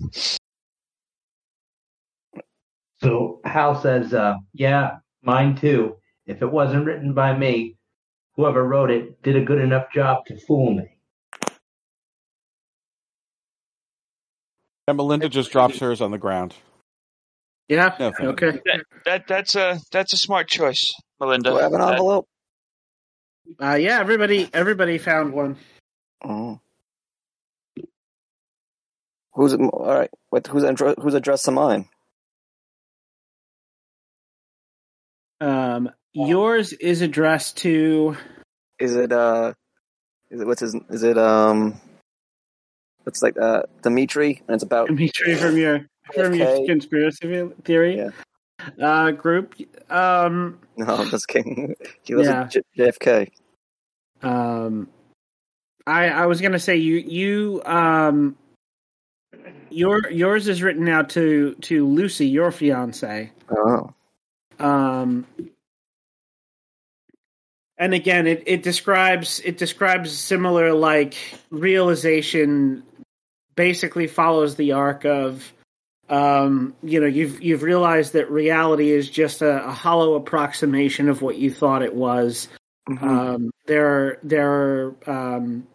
So Hal says, uh, "Yeah, mine too. If it wasn't written by me, whoever wrote it did a good enough job to fool me." And Melinda just drops hers on the ground. Yeah. No, thank okay. That, that that's a that's a smart choice, Melinda. Do I have an envelope? Uh, yeah. Everybody, everybody found one. Oh. Who's it? All right. Wait, who's who's addressed to mine? Um, yours is addressed to. Is it uh? Is it what's his? Is it um? What's like uh Dimitri? And it's about Dimitri from your from your conspiracy theory Yeah. uh, group. Um, no, I'm just kidding. He lives Yeah. JFK. um, I I was gonna say you you um, your yours is written out to to Lucy, your fiance. Oh, Um, and again, it, it describes it describes similar like realization. Basically, follows the arc of, um, you know, you've you've realized that reality is just a, a hollow approximation of what you thought it was. Mhm. Um, there are there are um,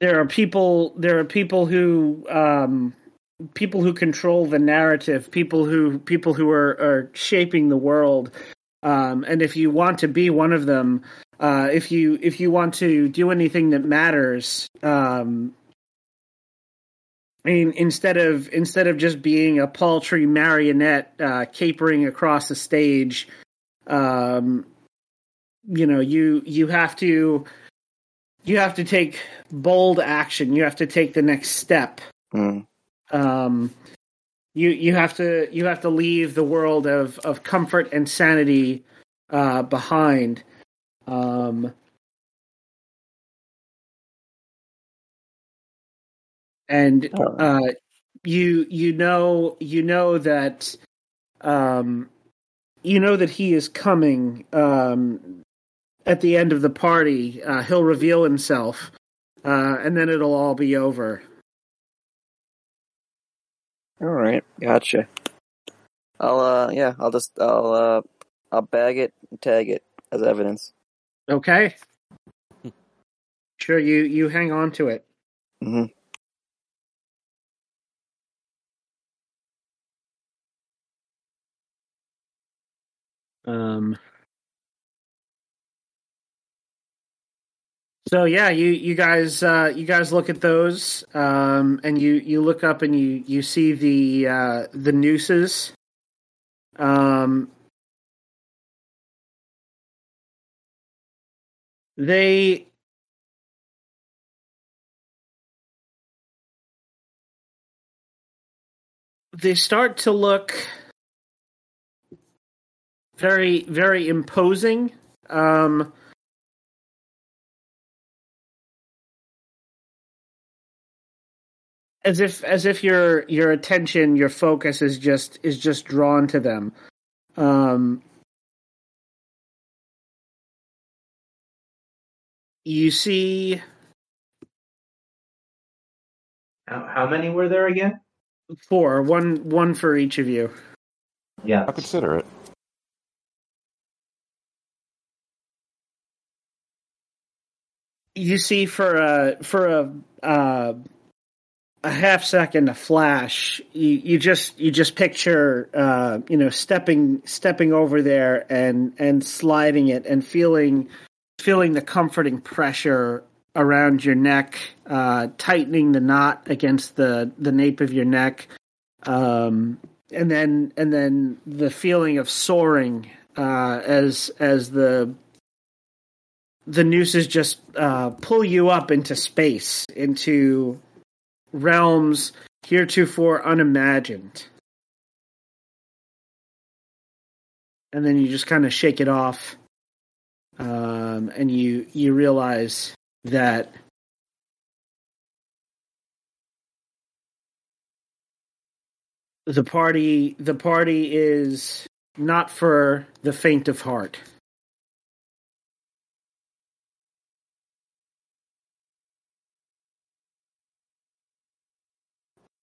there are people there are people who um, people who control the narrative, people who people who are, are shaping the world. Um, and if you want to be one of them, uh, if you if you want to do anything that matters, um, I mean, instead of instead of just being a paltry marionette uh, capering across the stage, um, you know, you you have to you have to take bold action. You have to take the next step. Mm. Um, you you have to you have to leave the world of of comfort and sanity uh, behind. Um, and uh, you you know you know that um, you know that he is coming um, at the end of the party. Uh, he'll reveal himself, uh, and then it'll all be over. All right, gotcha. I'll uh, yeah, I'll just I'll uh, I'll bag it, and tag it as evidence. Okay. Sure, you you hang on to it. hmm Um. So yeah, you you guys uh, you guys look at those, um, and you you look up and you you see the uh, the nooses. Um, they they start to look very very imposing. Um, as if as if your your attention your focus is just is just drawn to them um you see How, how many were there again? four one one for each of you Yeah. I'll consider it. you see for a for a uh, a half second a flash. You, you just you just picture uh, you know stepping stepping over there and and sliding it and feeling feeling the comforting pressure around your neck uh, tightening the knot against the the nape of your neck. Um, and then and then the feeling of soaring uh, as as the the nooses just uh, pull you up into space, into realms heretofore unimagined. And then you just kind of shake it off, um, and you you realize that the party the party is not for the faint of heart.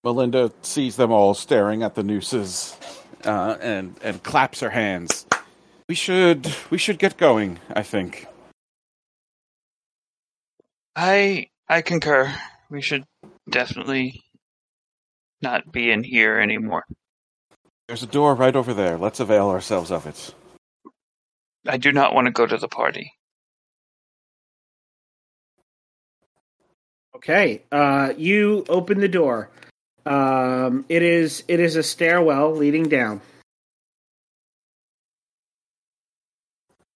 Melinda sees them all staring at the nooses uh, and and claps her hands. We should we should get going. I think. I I concur. We should definitely not be in here anymore. There's a door right over there. Let's avail ourselves of it. I do not want to go to the party. Okay, uh, you open the door. Um, it is it is a stairwell leading down.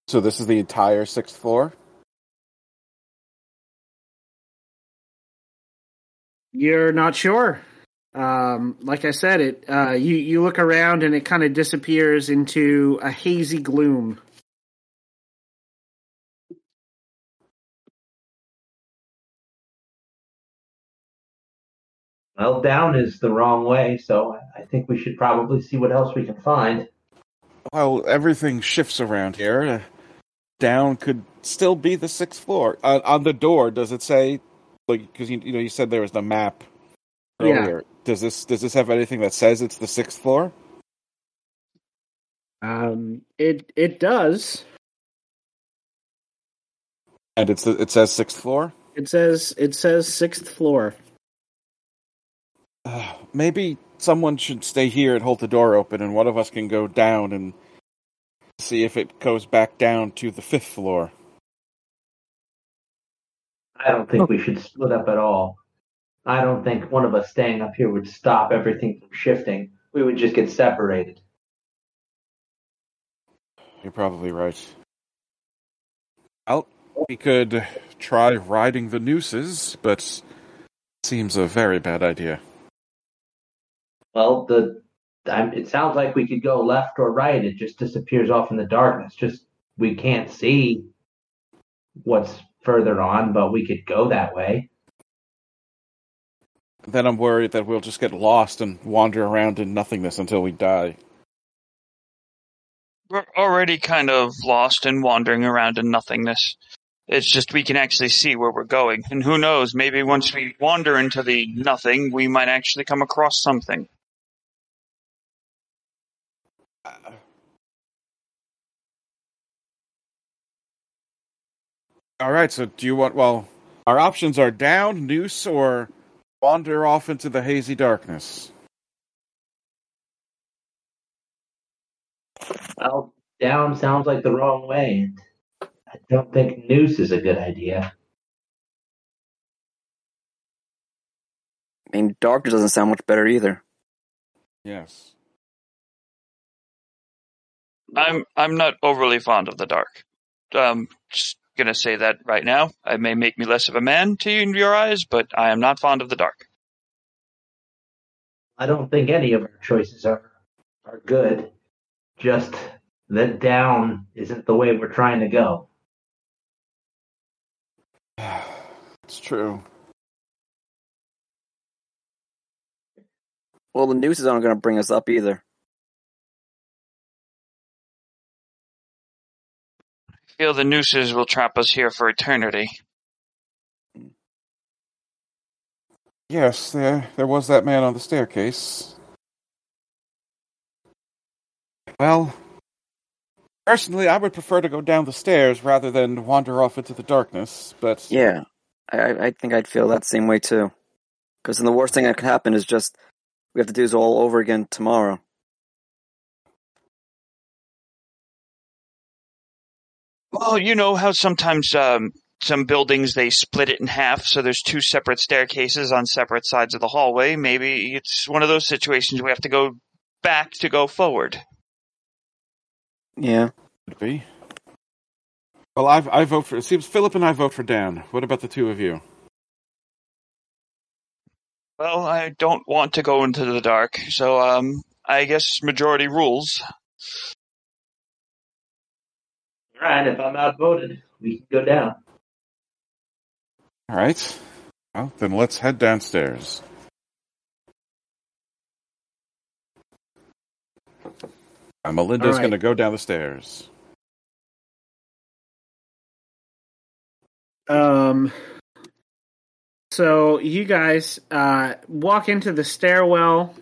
So this is the entire sixth floor. You're not sure. Um, like I said, it uh, you you look around and it kind of disappears into a hazy gloom. Well, down is the wrong way, so I think we should probably see what else we can find. Well, everything shifts around here. Uh, Down could still be the sixth floor. Uh, on the door, does it say like because you, you know you said there was the map Yeah. Does this does this have anything that says it's the sixth floor? Um, it it does. And it's the, it says sixth floor. It says it says sixth floor. Uh, (sighs) maybe someone should stay here and hold the door open, and one of us can go down and see if it goes back down to the fifth floor. I don't think we should split up at all. I don't think one of us staying up here would stop everything from shifting. We would just get separated. You're probably right. Well, we could try riding the nooses, but seems a very bad idea. Well, the I'm, it sounds like we could go left or right. It just disappears off in the darkness. Just we can't see what's further on, but we could go that way. Then I'm worried that we'll just get lost and wander around in nothingness until we die. We're already kind of lost and wandering around in nothingness. It's just we can actually see where we're going. And who knows, maybe once we wander into the nothing, we might actually come across something. All right, so do you want? Well, our options are down, noose, or wander off into the hazy darkness. Well, down sounds like the wrong way. I don't think noose is a good idea. I mean, darkness doesn't sound much better either. Yes. I'm I'm not overly fond of the dark. Um, just gonna say that right now. It may make me less of a man to you in your eyes, but I am not fond of the dark. I don't think any of our choices are are good. Just that down isn't the way we're trying to go. (sighs) It's true. Well, the nooses aren't going to bring us up either. Feel the nooses will trap us here for eternity. Yes, there there was that man on the staircase. Well, personally, I would prefer to go down the stairs rather than wander off into the darkness. But Yeah, I, I- I think I'd feel that same way too. Because then the worst thing that could happen is just we have to do this all over again tomorrow. Well, you know how sometimes um, some buildings they split it in half, so there's two separate staircases on separate sides of the hallway. Maybe it's one of those situations we have to go back to go forward. Yeah. could be. Well, I I vote for. It seems Philip and I vote for Dan. What about the two of you? Well, I don't want to go into the dark, so um, I guess majority rules. All right, if I'm outvoted, we can go down. All right. Well, then let's head downstairs. Uh, Melinda's All right. going to go down the stairs. Um. So you guys uh, walk into the stairwell,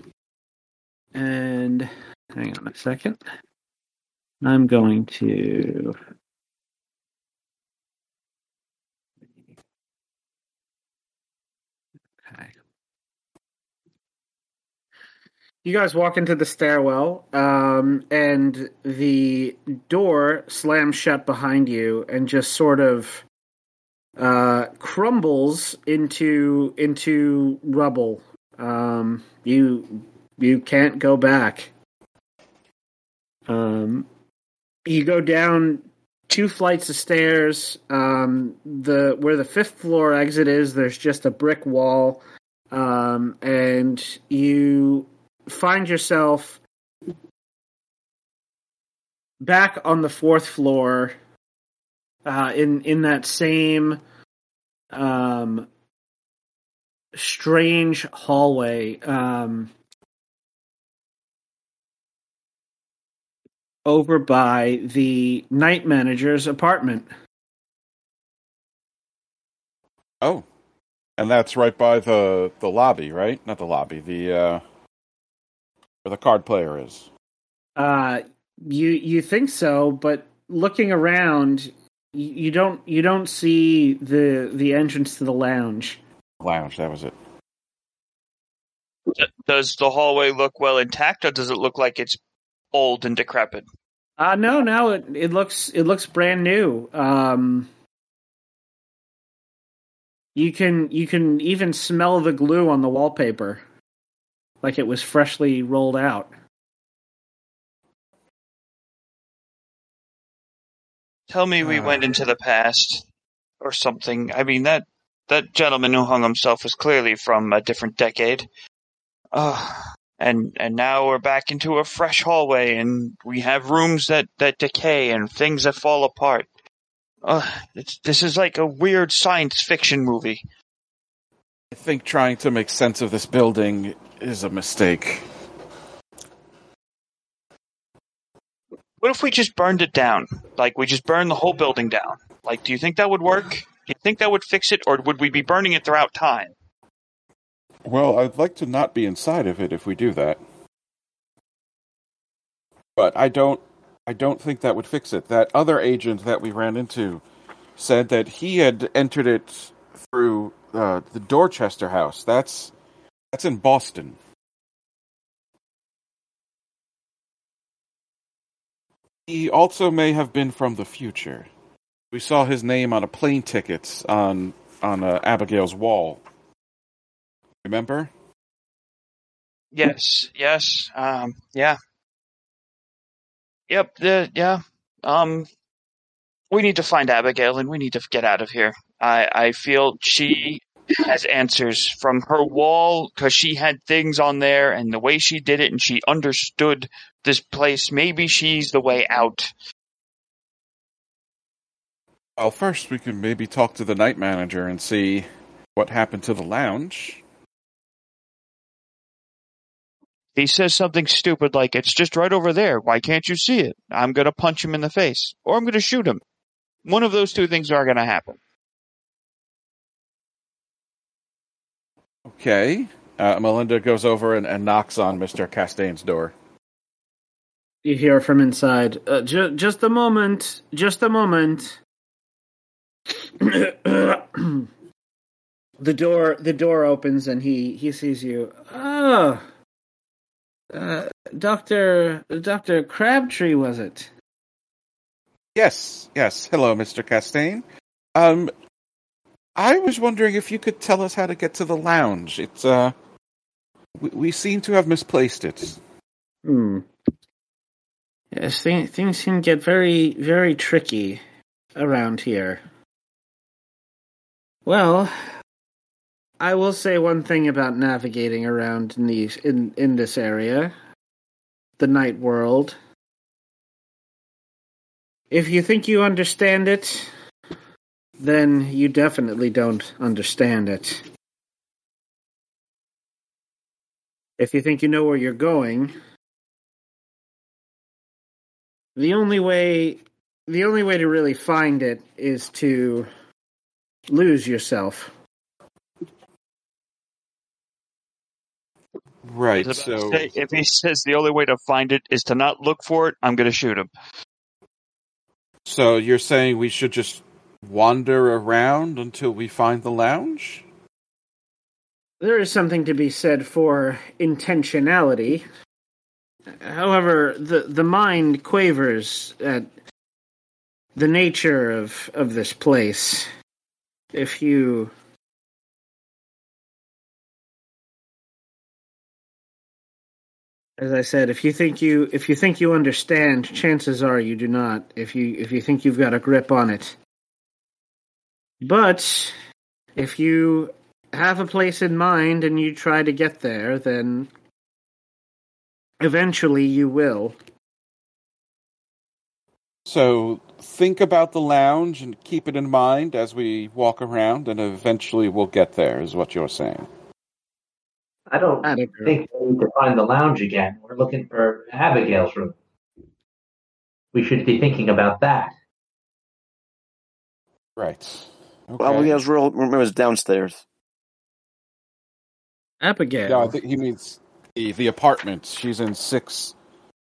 and hang on a second. I'm going to. You guys walk into the stairwell, um, and the door slams shut behind you, and just sort of uh, crumbles into into rubble. Um, you you can't go back. Um, you go down two flights of stairs. Um, the where the fifth floor exit is, there's just a brick wall, um, and you find yourself back on the fourth floor uh, in in that same um, strange hallway um, over by the night manager's apartment. Oh, and that's right by the the lobby, right? Not the lobby, the uh, where the card player is. Uh, you you think so, but looking around, you, you don't you don't see the the entrance to the lounge. Lounge, that was it. Does the hallway look well intact, or does it look like it's old and decrepit? Uh no, no, it it looks it looks brand new. Um you can you can even smell the glue on the wallpaper. Like it was freshly rolled out. Tell me we Uh. went into the past or something. I mean that that gentleman who hung himself was clearly from a different decade. Uh, and and now we're back into a fresh hallway and we have rooms that that decay and things that fall apart. Uh, it's, this is like a weird science fiction movie. I think trying to make sense of this building is a mistake. What if we just burned it down? Like we just burned the whole building down? Like, do you think that would work? Do you think that would fix it, or would we be burning it throughout time? Well, I'd like to not be inside of it if we do that. But I don't I don't think that would fix it. That other agent that we ran into said that he had entered it through uh, the Dorchester house. That's that's in Boston. He also may have been from the future. We saw his name on a plane ticket on on uh, Abigail's wall. Remember? Yes, yes, um, yeah. Yep, the, yeah. Um, we need to find Abigail and we need to get out of here. I, I feel she has answers from her wall because she had things on there and the way she did it and she understood this place. Maybe she's the way out. Well, first we can maybe talk to the night manager and see what happened to the lounge. He says something stupid like, it's just right over there. Why can't you see it? I'm going to punch him in the face or I'm going to shoot him. One of those two things are going to happen. Okay. Uh, Melinda goes over and, and knocks on Mr. Castaigne's door. You hear from inside. Uh, ju- just a moment. Just a moment. (coughs) the door. The door opens and he he sees you. Oh, uh, Doctor Doctor Crabtree was it? Yes, yes. Hello, Mr. Castaigne. Um, I was wondering if you could tell us how to get to the lounge. It's, uh, we, we seem to have misplaced it. Hmm. Yes, thing, things can get very very tricky around here. Well, I will say one thing about navigating around in these in in this area, the night world. If you think you understand it, then you definitely don't understand it. If you think you know where you're going, the only way the only way to really find it is to lose yourself. Right. I was about to So say, if he says the only way to find it is to not look for it, I'm going to shoot him. so you're saying we should just wander around until we find the lounge? There is something to be said for intentionality. However, the the mind quavers at the nature of of this place. If you as I said, if you think you if you think you understand, chances are you do not. If you if you think you've got a grip on it. But if you have a place in mind and you try to get there, then eventually you will. So think about the lounge and keep it in mind as we walk around, and eventually we'll get there. Is what you're saying? I don't Attica. think we need to find the lounge again. We're looking for Abigail's room. We should be thinking about that. Right. Okay. Well, Abigail's room is downstairs. Abigail. No, I think he means the the apartment. She's in six.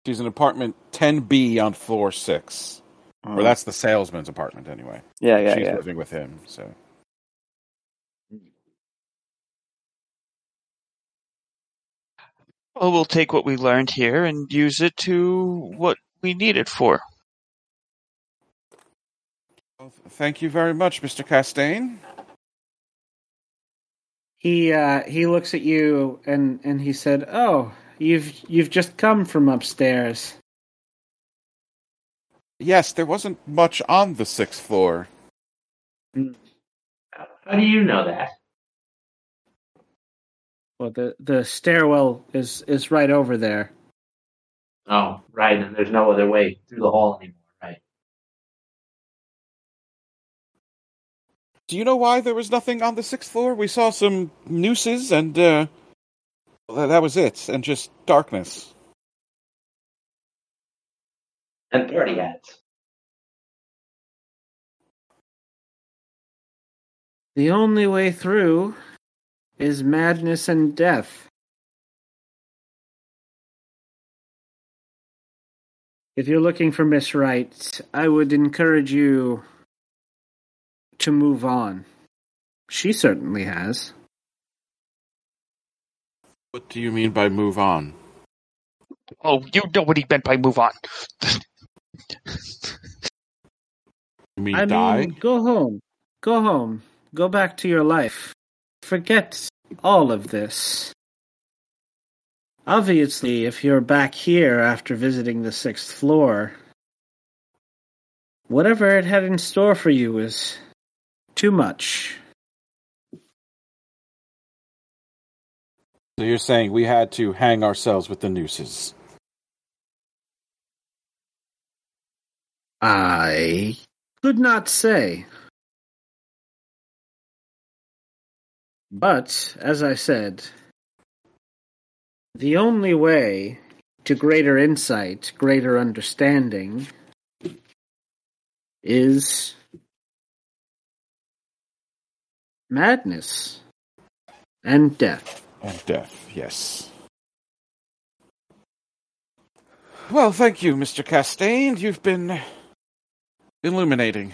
She's in apartment ten B on floor six. Or oh. that's the salesman's apartment, anyway. yeah, yeah, She's yeah. living with him. So Well, we'll take what we learned here and use it to what we need it for. Well, thank you very much, Mr. Castaigne. He uh, he looks at you and and he said, "Oh, you've you've just come from upstairs." Yes, there wasn't much on the sixth floor. How do you know that? Well, the the stairwell is is right over there. Oh, right, and there's no other way through the hall anymore, right? Do you know why there was nothing on the sixth floor? We saw some nooses and uh well, that was it, and just darkness. And party hats. The only way through is madness and death. If you're looking for Miss Wright, I would encourage you to move on. She certainly has. What do you mean by move on? Oh, you know what he meant by move on. You mean I die? mean, go home. Go home. Go back to your life. Forget all of this. Obviously, if you're back here after visiting the sixth floor, whatever it had in store for you was too much. So you're saying we had to hang ourselves with the nooses. I could not say. But, as I said, the only way to greater insight, greater understanding, is madness and death. And death, yes. Well, thank you, Mr. Castaigne. You've been illuminating.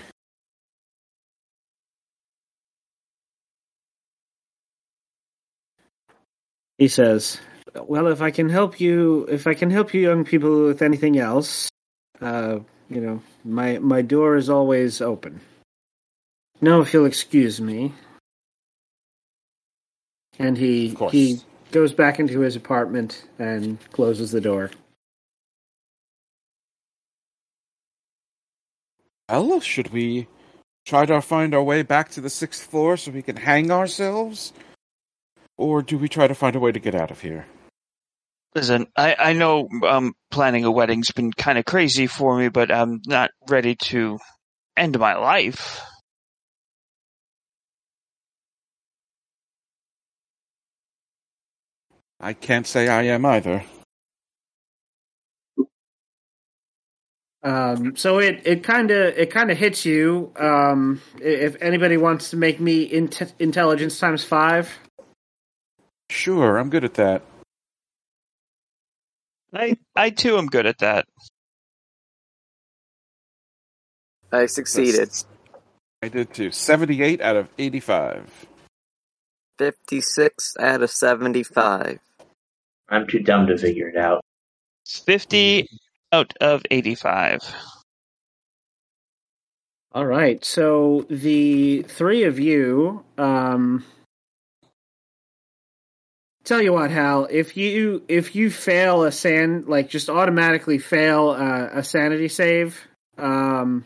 He says, "Well, if I can help you, if I can help you young people with anything else, uh, you know, my my door is always open. Now, if you'll excuse me." And he he goes back into his apartment and closes the door. Well, should we try to find our way back to the sixth floor so we can hang ourselves? Or do we try to find a way to get out of here? Listen, I, I know um, planning a wedding's been kind of crazy for me, but I'm not ready to end my life. I can't say I am either. Um, so it it kind of it kind of hits you. Um, if anybody wants to make me int- intelligence times five, Sure, I'm good at that. I I too am good at that. I succeeded. I did too. 78 out of 85. 56 out of 75. I'm too dumb to figure it out. It's fifty out of eighty-five. All right. So the three of you, um, tell you what, Hal, if you if you fail a san like just automatically fail uh, a sanity save, um,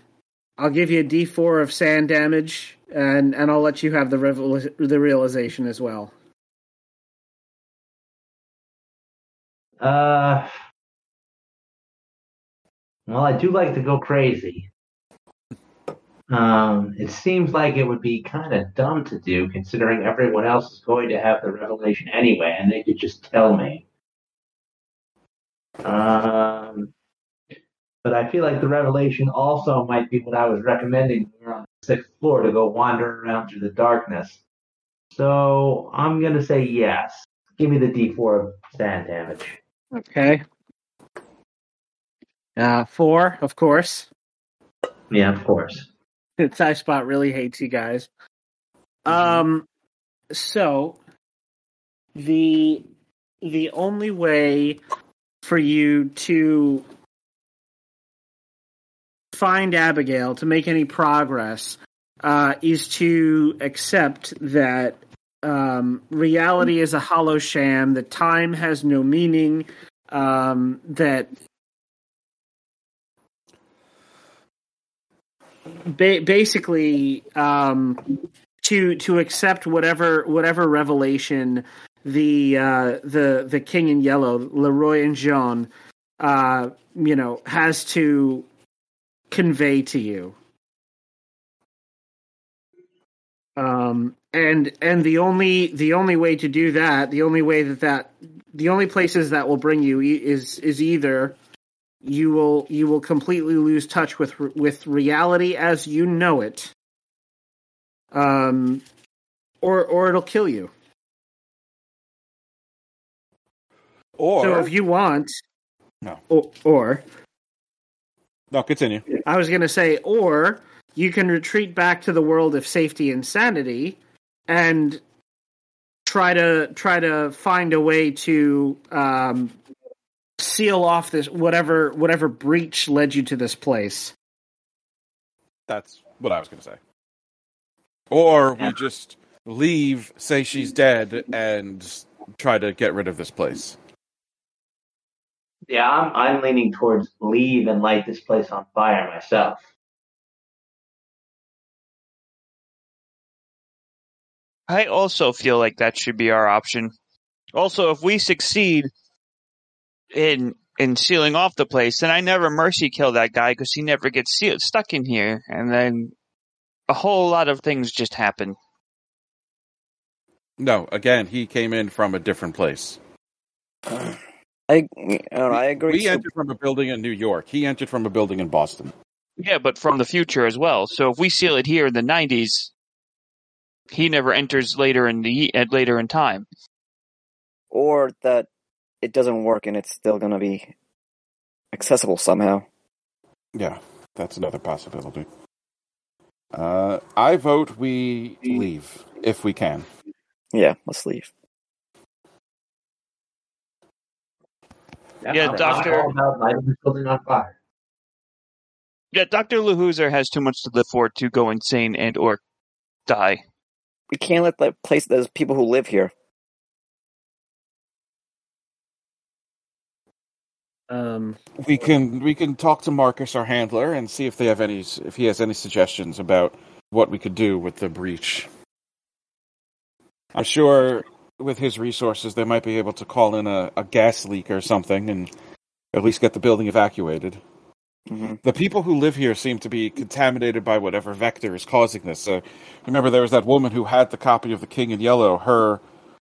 I'll give you a D4 of san damage, and and I'll let you have the revel- the realization as well. Uh, well, I do like to go crazy. Um, it seems like it would be kind of dumb to do, considering everyone else is going to have the revelation anyway, and they could just tell me. Um, but I feel like the revelation also might be what I was recommending when we were on the sixth floor to go wander around through the darkness. So I'm gonna say yes. Give me the D4 of san damage. Okay. Uh, four, of course. Yeah, of course. Tie Spot really hates you guys. Um, so the the only way for you to find Abigail to make any progress uh, is to accept that um, reality is a hollow sham, that time has no meaning, um, that ba- basically um, to to accept whatever whatever revelation the uh, the the King in Yellow, Leroy and Jean, uh, you know, has to convey to you. Um, and and the only the only way to do that, the only way that that the only places that will bring you is is either you will you will completely lose touch with with reality as you know it, um, or or it'll kill you. Or so if you want, No. or, or no, continue. I was going to say, or you can retreat back to the world of safety and sanity, and try to try to find a way to um, seal off this whatever whatever breach led you to this place. That's what I was going to say. Or we just leave, say she's dead, and try to get rid of this place. Yeah, I'm I'm leaning towards leave and light this place on fire myself. I also feel like that should be our option. Also, if we succeed in in sealing off the place, then I never mercy kill that guy because he never gets sealed, stuck in here, and then a whole lot of things just happen. No, again, he came in from a different place. I, I, don't know, I agree. We so- entered from a building in New York. He entered from a building in Boston. Yeah, but from the future as well. So if we seal it here in the '90s, he never enters later in the uh, later in time. or that it doesn't work and it's still going to be accessible somehow. Yeah, that's another possibility. Uh, I vote we leave if we can. Yeah, let's leave. Yeah, I'm Doctor- all about lighting this building on fire. Yeah, Doctor Lahuzer has too much to live for to go insane and or die. We can't let that place. There's people who live here. Um, We can we can talk to Marcus, our handler, and see if they have any if he has any suggestions about what we could do with the breach. I'm sure with his resources, they might be able to call in a, a gas leak or something, and at least get the building evacuated. hmm The people who live here seem to be contaminated by whatever vector is causing this. Uh, remember, there was that woman who had the copy of The King in Yellow. Her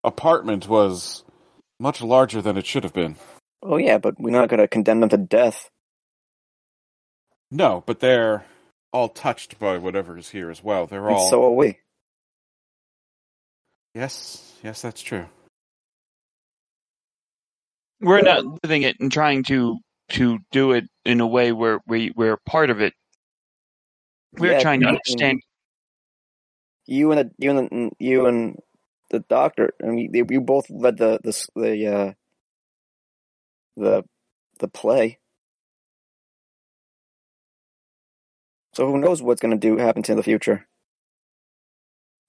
apartment was much larger than it should have been. Oh yeah, but we're not going to condemn them to death. No, but they're all touched by whatever is here as well. They're And all. so are we. Yes, yes, that's true. We're not living it and trying to to do it in a way where we we're part of it. We're Yeah, trying to understand. You and the, you and the, you and the doctor, and you, you both led the the the uh, the the play. So who knows what's going to do happen to in the future?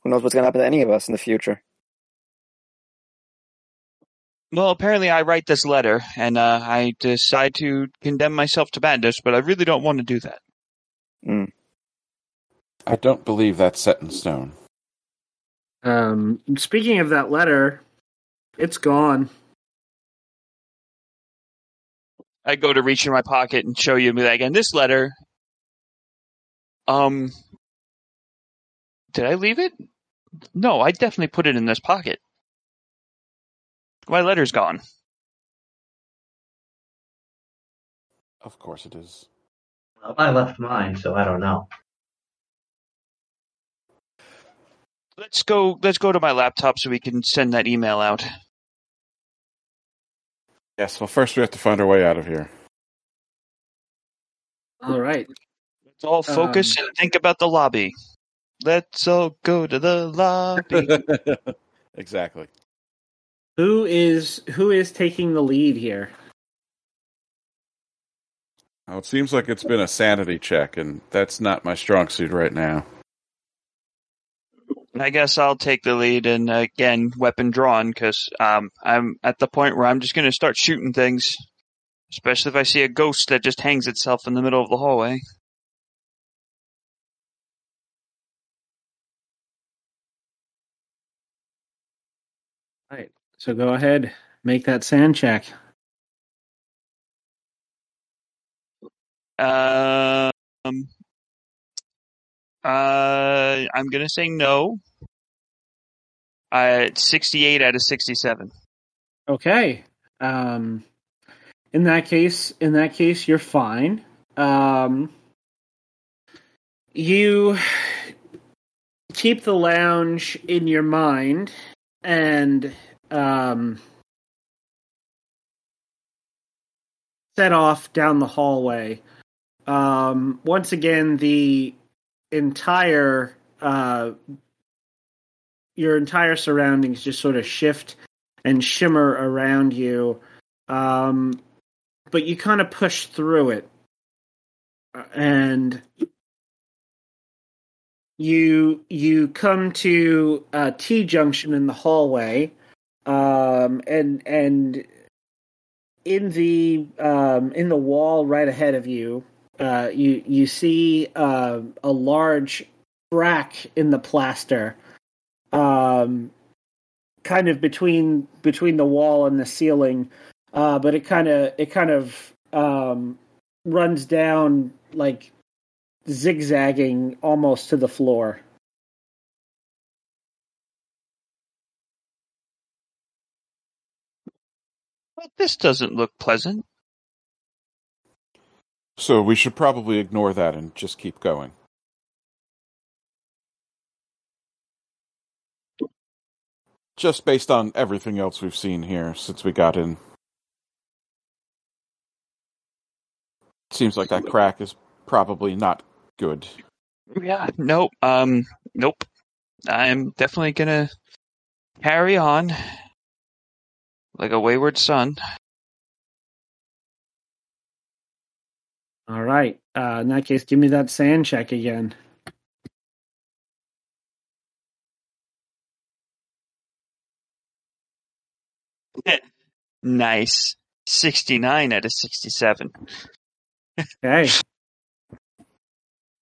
Who knows what's going to happen to any of us in the future? Well, apparently I write this letter and uh, I decide to condemn myself to madness, but I really don't want to do that. I don't believe that's set in stone. Um, speaking of that letter, it's gone. I go to reach in my pocket and show you and be like, and this letter, um, did I leave it? No, I definitely put it in this pocket. My letter's gone. Of course it is. Well, I left mine, so I don't know. Let's go. Let's go to my laptop so we can send that email out. Yes, well, first we have to find our way out of here. All right. Let's all focus um, and think about the lobby. Let's all go to the lobby. (laughs) exactly. Who is who is taking the lead here? Well, it seems like it's been a sanity check, and that's not my strong suit right now. I guess I'll take the lead and uh, again, weapon drawn because um, I'm at the point where I'm just going to start shooting things, especially if I see a ghost that just hangs itself in the middle of the hallway. Right. So go ahead, make that san check. Um, uh, I'm to say no. Uh, 68 out of 67. Okay. Um, in that case, in that case, you're fine. Um, you keep the lounge in your mind and um, set off down the hallway. Um, once again, the entire uh, your entire surroundings just sort of shift and shimmer around you, um, but you kind of push through it, and you you come to a T junction in the hallway, um, and and in the um, in the wall right ahead of you, uh, you you see uh, a large crack in the plaster, um, kind of between between the wall and the ceiling, uh, but it kind of it kind of um, runs down like zigzagging almost to the floor. This doesn't look pleasant. So we should probably ignore that and just keep going. Just based on everything else we've seen here since we got in. Seems like that crack is probably not good. Yeah, nope. Um, nope. I'm definitely gonna carry on like a wayward son. All right. Uh, in that case, give me that san check again. (laughs) Nice. 69 out of 67. Okay. (laughs)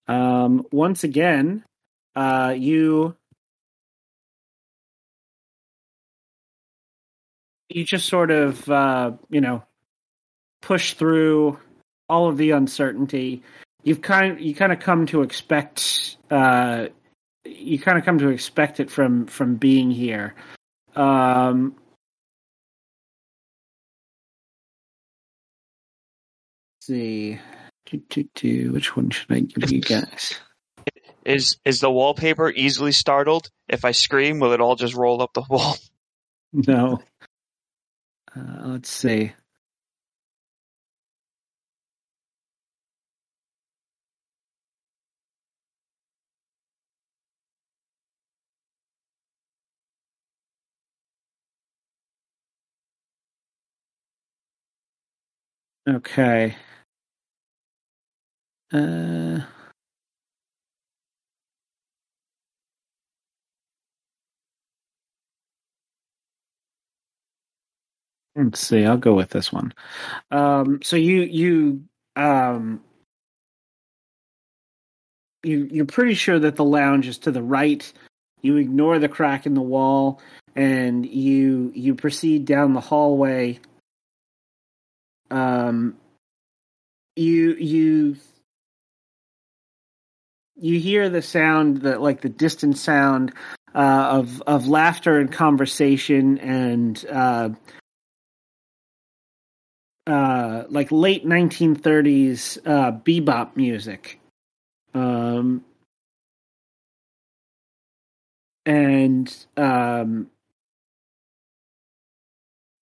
Um, once again, uh, you you just sort of uh, you know push through all of the uncertainty. You've kind you kind of come to expect uh, you kind of come to expect it from from being here. Um, let's see. Do, do, do. Which one should I give you guys? Is is the wallpaper easily startled? If I scream, will it all just roll up the wall? No. Uh, let's see. Okay. Uh, let's see. I'll go with this one. Um, so you you um you you're pretty sure that the lounge is to the right. You ignore the crack in the wall, and you you proceed down the hallway. Um, you you you hear the sound that like the distant sound uh, of of laughter and conversation and uh, uh, like late 1930s uh, bebop music. Um, and um,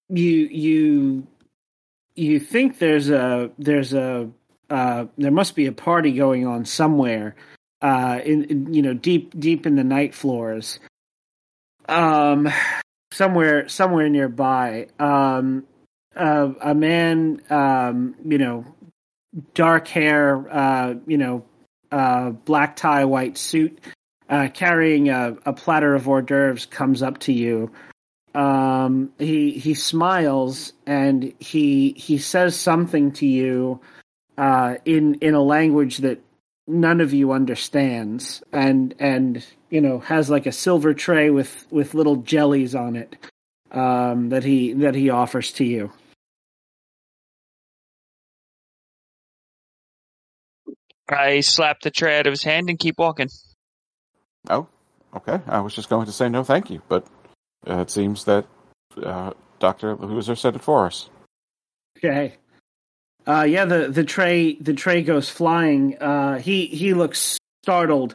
you you you think there's a there's a uh, there must be a party going on somewhere uh, in, in you know deep deep in the night floors um somewhere somewhere nearby. Um uh, a man um you know dark hair uh you know uh black tie white suit uh carrying a, a platter of hors d'oeuvres comes up to you um he he smiles and he he says something to you uh in in a language that none of you understands and and you know has like a silver tray with with little jellies on it um that he that he offers to you I slap the tray out of his hand and keep walking. Oh, okay. I was just going to say no, thank you, but uh, it seems that uh, Doctor Loser said it for us. okay uh yeah the the tray the tray goes flying uh he he looks startled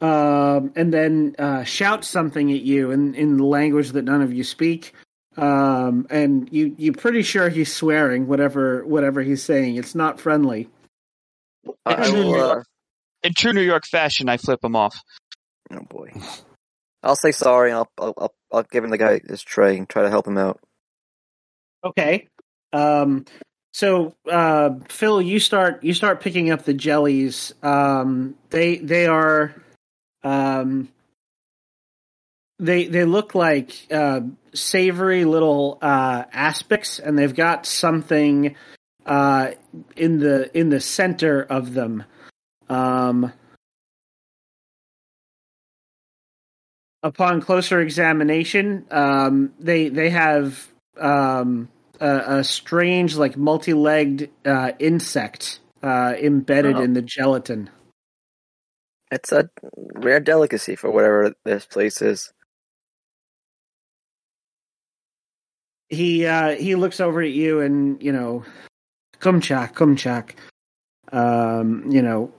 um and then uh shouts something at you in in the language that none of you speak um and you you're pretty sure he's swearing whatever whatever he's saying it's not friendly I, I will. Uh, In true New York fashion, I flip him off. oh boy. I'll say sorry, and I'll, I'll I'll I'll give him the guy his tray and try to help him out. Okay. Um so uh Phil you start you start picking up the jellies. Um they they are um they they look like uh savory little uh aspics and they've got something uh in the in the center of them. Um upon closer examination, um, they they have um, a, a strange, like multi-legged uh, insect uh, embedded Oh. in the gelatin. It's a rare delicacy for whatever this place is. He uh, he looks over at you and you know, come Kumchak, Kumchak. Um, you know,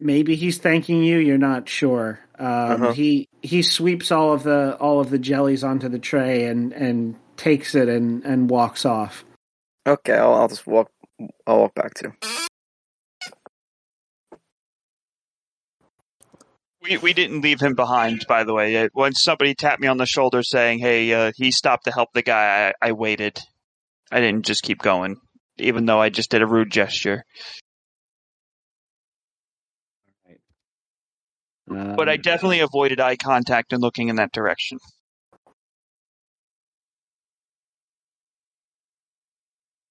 maybe he's thanking you. You're not sure. Um, Uh-huh. He he sweeps all of the all of the jellies onto the tray and and takes it and and walks off. Okay, I'll, I'll just walk. I'll walk back too. We we didn't leave him behind, by the way. Uh, When somebody tapped me on the shoulder saying, "Hey, uh, he stopped to help the guy," I, I waited. I didn't just keep going, even though I just did a rude gesture. But I definitely avoided eye contact and looking in that direction.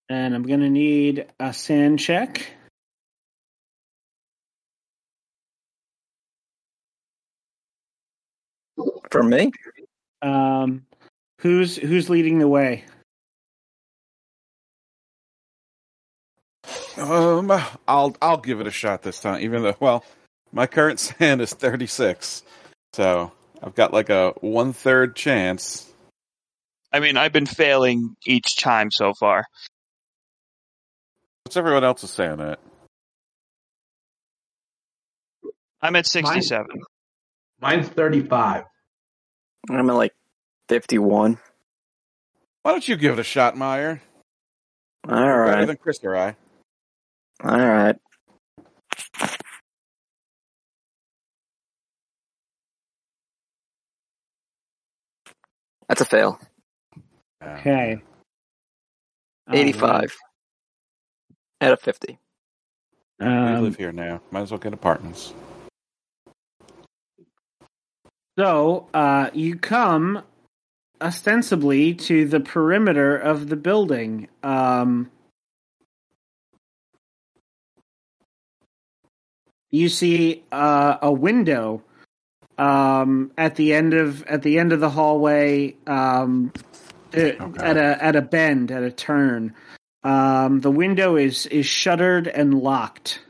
and I'm gonna need a san check. For me, Um, who's who's leading the way? Um, I'll I'll give it a shot this time. Even though, well, my current (laughs) san is thirty six, so I've got like a one third chance. I mean, I've been failing each time so far. What's everyone else's san at? I'm at 67. Mine's 35. I'm at like 51. Why don't you give it a shot, Meyer? All right. Better right. than Chris or I. All right. That's a fail. Okay. All 85 out of 50. We right. live Um, here now. Might as well get apartments. so uh, you come ostensibly to the perimeter of the building. Um, you see uh, a window um, at the end of at the end of the hallway um, uh, at a at a bend at a turn. Um, the window is is shuttered and locked.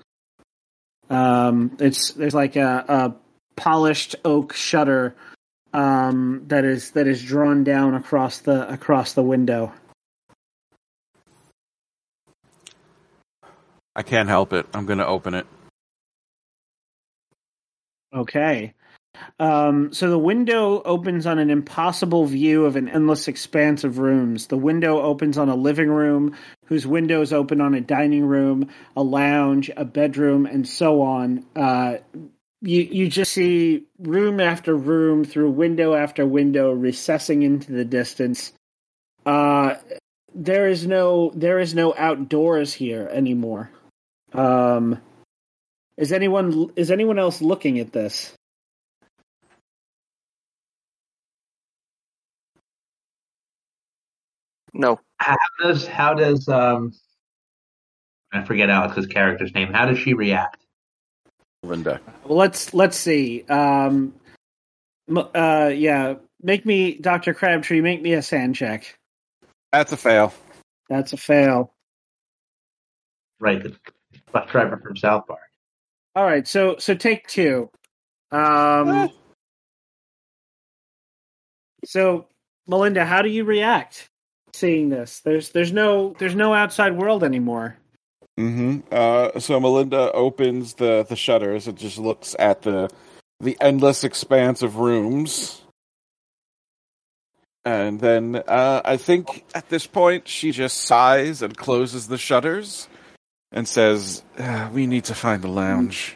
Um, it's there's like a, a polished oak shutter um, that is that is drawn down across the across the window. I can't help it. I'm going to open it. Okay. Um, so the window opens on an impossible view of an endless expanse of rooms. The window opens on a living room, whose windows open on a dining room, a lounge, a bedroom, and so on. Uh, you you just see room after room through window after window recessing into the distance. Uh, there is no there is no outdoors here anymore. Um, is anyone is anyone else looking at this? No. How does how does um I forget Alex's character's name. How does she react? Linda. Well, let's let's see. Um, uh, yeah, make me Doctor Crabtree. Make me a san check. That's a fail. That's a fail. Right, the bus driver from South Park. All right, so so take two. Um, so Melinda, how do you react seeing this? There's there's no there's no outside world anymore. Mm-hmm. Uh, so Melinda opens the the shutters and just looks at the the endless expanse of rooms, and then uh, I think at this point she just sighs and closes the shutters and says, "Ah, "We need to find a lounge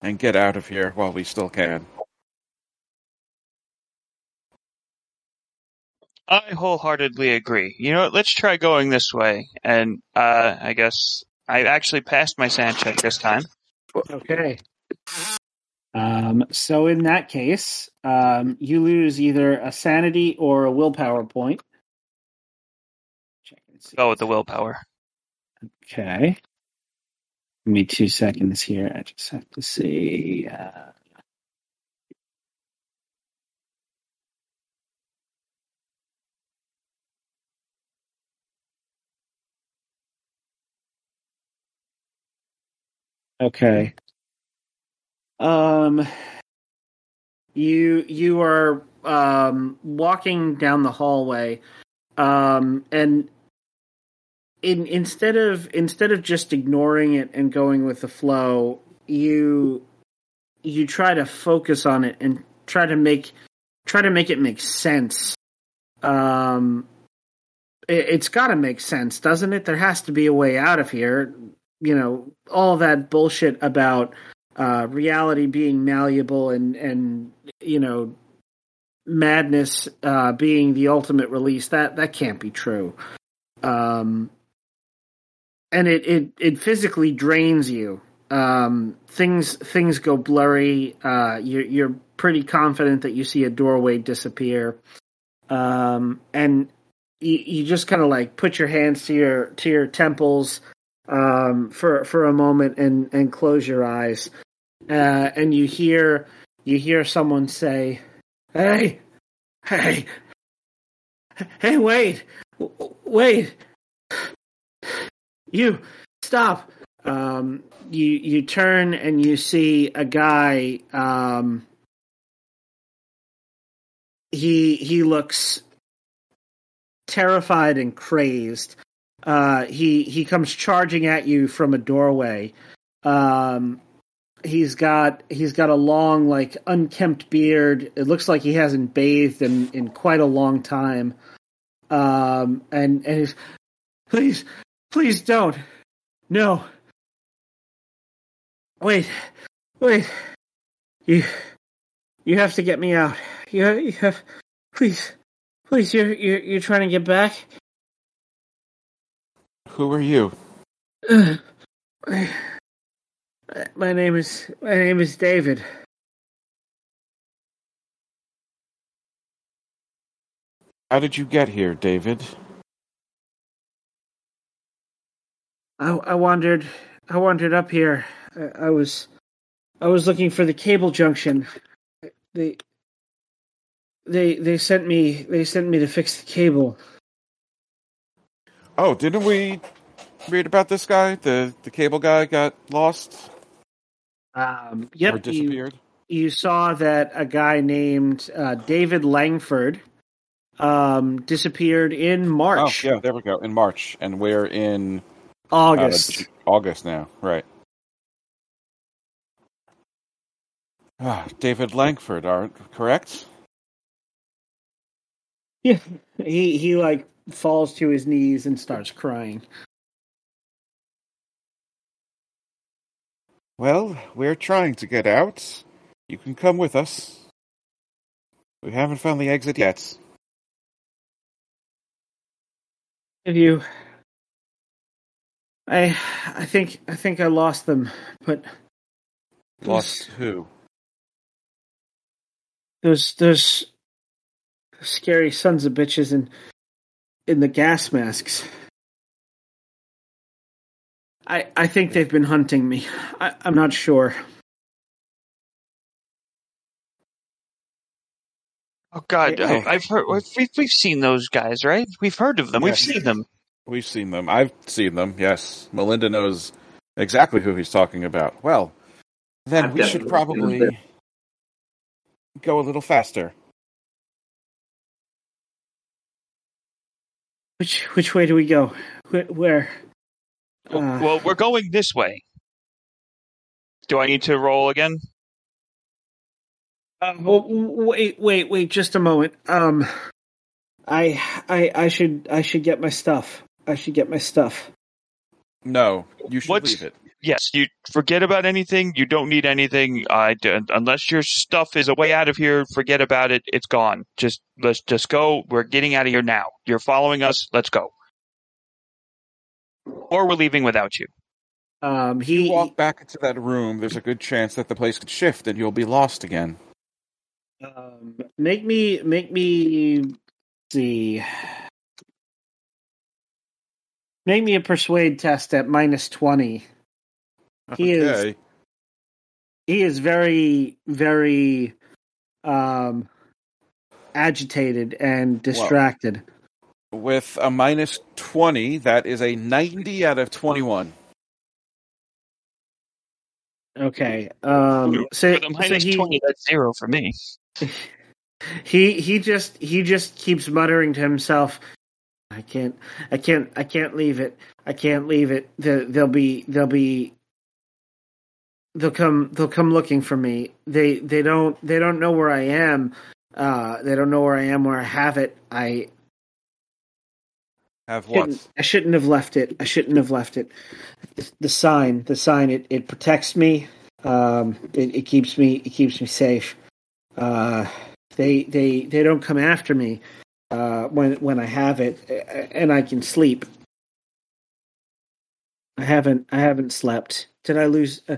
and get out of here while we still can." I wholeheartedly agree. You know what? Let's try going this way. And uh, I guess I actually passed my san check this time. Okay. Um, so in that case, um, you lose either a sanity or a willpower point. Check and see. Go with the willpower. Okay. Give me two seconds here. I just have to see. Uh, okay. Um, you you are um walking down the hallway, um, and in instead of instead of just ignoring it and going with the flow, you you try to focus on it and try to make try to make it make sense. Um, it, it's got to make sense, doesn't it? There has to be a way out of here. You know, all that bullshit about uh, reality being malleable and and you know madness uh, being the ultimate release. That that can't be true. Um, and it, it, it physically drains you. Um, things things go blurry. Uh, you're you're pretty confident that you see a doorway disappear, um, and you, you just kind of like put your hands to your to your temples um, for for a moment and and close your eyes, uh, and you hear you hear someone say, "Hey, hey, hey, wait, wait." you stop um you you turn and you see a guy um he he looks terrified and crazed Uh, he he comes charging at you from a doorway. Um, he's got he's got a long like unkempt beard. It looks like he hasn't bathed in in quite a long time. Um, and and he's please please don't no wait wait you you have to get me out. You you have please please you're you're you're trying to get back. Who are you? My, (sighs) my name is my name is David. How did you get here, David? I I wandered I wandered up here. I, I was I was looking for the cable junction. They they they sent me they sent me to fix the cable. Oh, didn't we read about this guy? The the cable guy got lost Um, yep, you, disappeared. you saw that a guy named uh, David Langford um, disappeared in March. Oh, yeah, there we go. In March, and we're in uh, August. J- August now, right? Ah, David Langford, aren't correct? Yeah, (laughs) he he like falls to his knees and starts crying. Well, we're trying to get out. You can come with us. We haven't found the exit yet. Have you? I I think I think I lost them, but Lost who? those those scary sons of bitches in in the gas masks. I I think they've been hunting me. I, I'm not sure. Oh God, Yeah. I, I've heard. We've we've seen those guys, right? We've heard of them. We've seen them. We've seen them. I've seen them, yes. Melinda knows exactly who he's talking about. Well, then I've we should definitely seen them probably go a little faster. Which which way do we go? Where? where? Well, Uh, well, we're going this way. Do I need to roll again? Uh, well, wait, wait, wait, just a moment. Um, I, I, I should, I should get my stuff. I should get my stuff. No, you should What's- leave it. Yes. You forget about anything. You don't need anything. I d- unless your stuff is a way out of here. Forget about it. It's gone. Just let's just go. We're getting out of here now. You're following us. Let's go. Or we're leaving without you. Um, If you he, walk back into that room, there's a good chance that the place could shift and you'll be lost again. um, make me, make me see, make me a persuade test at minus twenty. (laughs) He is- He is very, very, um, agitated and distracted. With a minus 20, that is a 90 out of 21. Okay. Um. So, For the minus so he, twenty, that's zero for me. (laughs) he he just he just keeps muttering to himself. I can't. I can't. I can't leave it. I can't leave it. The, they'll be. They'll be. They'll come. They'll come looking for me. They. They don't. They don't know where I am. Uh. They don't know where I am. Where I have it. I. Have what? Shouldn't, I shouldn't have left it. I shouldn't have left it. The, the sign, the sign, it, it protects me. Um, it, it keeps me, it keeps me safe. Uh, they, they, they don't come after me. Uh, when, when I have it and I can sleep. I haven't, I haven't slept. Did I lose? Uh,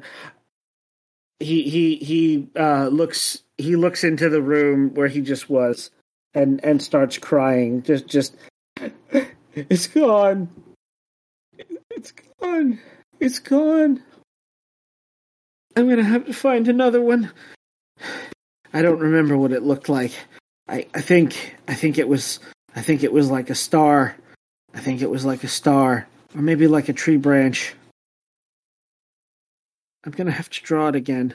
he, he, he, uh, looks, he looks into the room where he just was and, and starts crying. Just, just, (laughs) it's gone. It's gone. It's gone. I'm gonna have to find another one. I don't remember what it looked like. I, I think I think it was I think it was like a star. I think it was like a star. Or maybe like a tree branch. I'm gonna have to draw it again.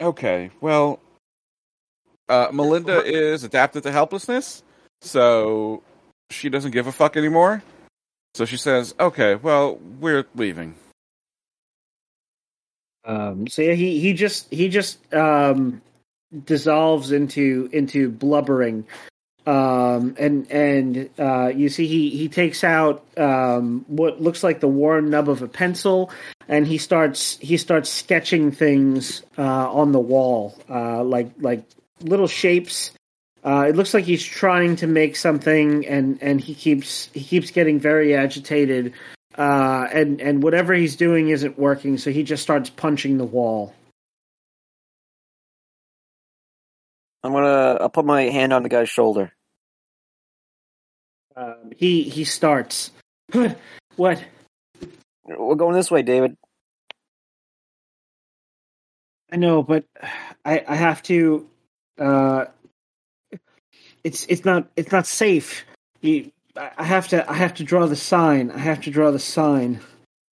Okay, well, uh, Melinda is adapted to helplessness, so she doesn't give a fuck anymore. So she says, "Okay, well, we're leaving." Um, so yeah, he he just he just um, dissolves into into blubbering, um, and and uh, you see he he takes out um, what looks like the worn nub of a pencil, and he starts he starts sketching things uh, on the wall, uh, like like little shapes. Uh, it looks like he's trying to make something, and and he keeps he keeps getting very agitated uh, and and whatever he's doing isn't working, so he just starts punching the wall. I'm gonna. I'll put my hand on the guy's shoulder. Um, he he starts. (laughs) what? We're going this way, David. I know, but I I have to. Uh, it's it's not it's not safe. You, I have to I have to draw the sign. I have to draw the sign.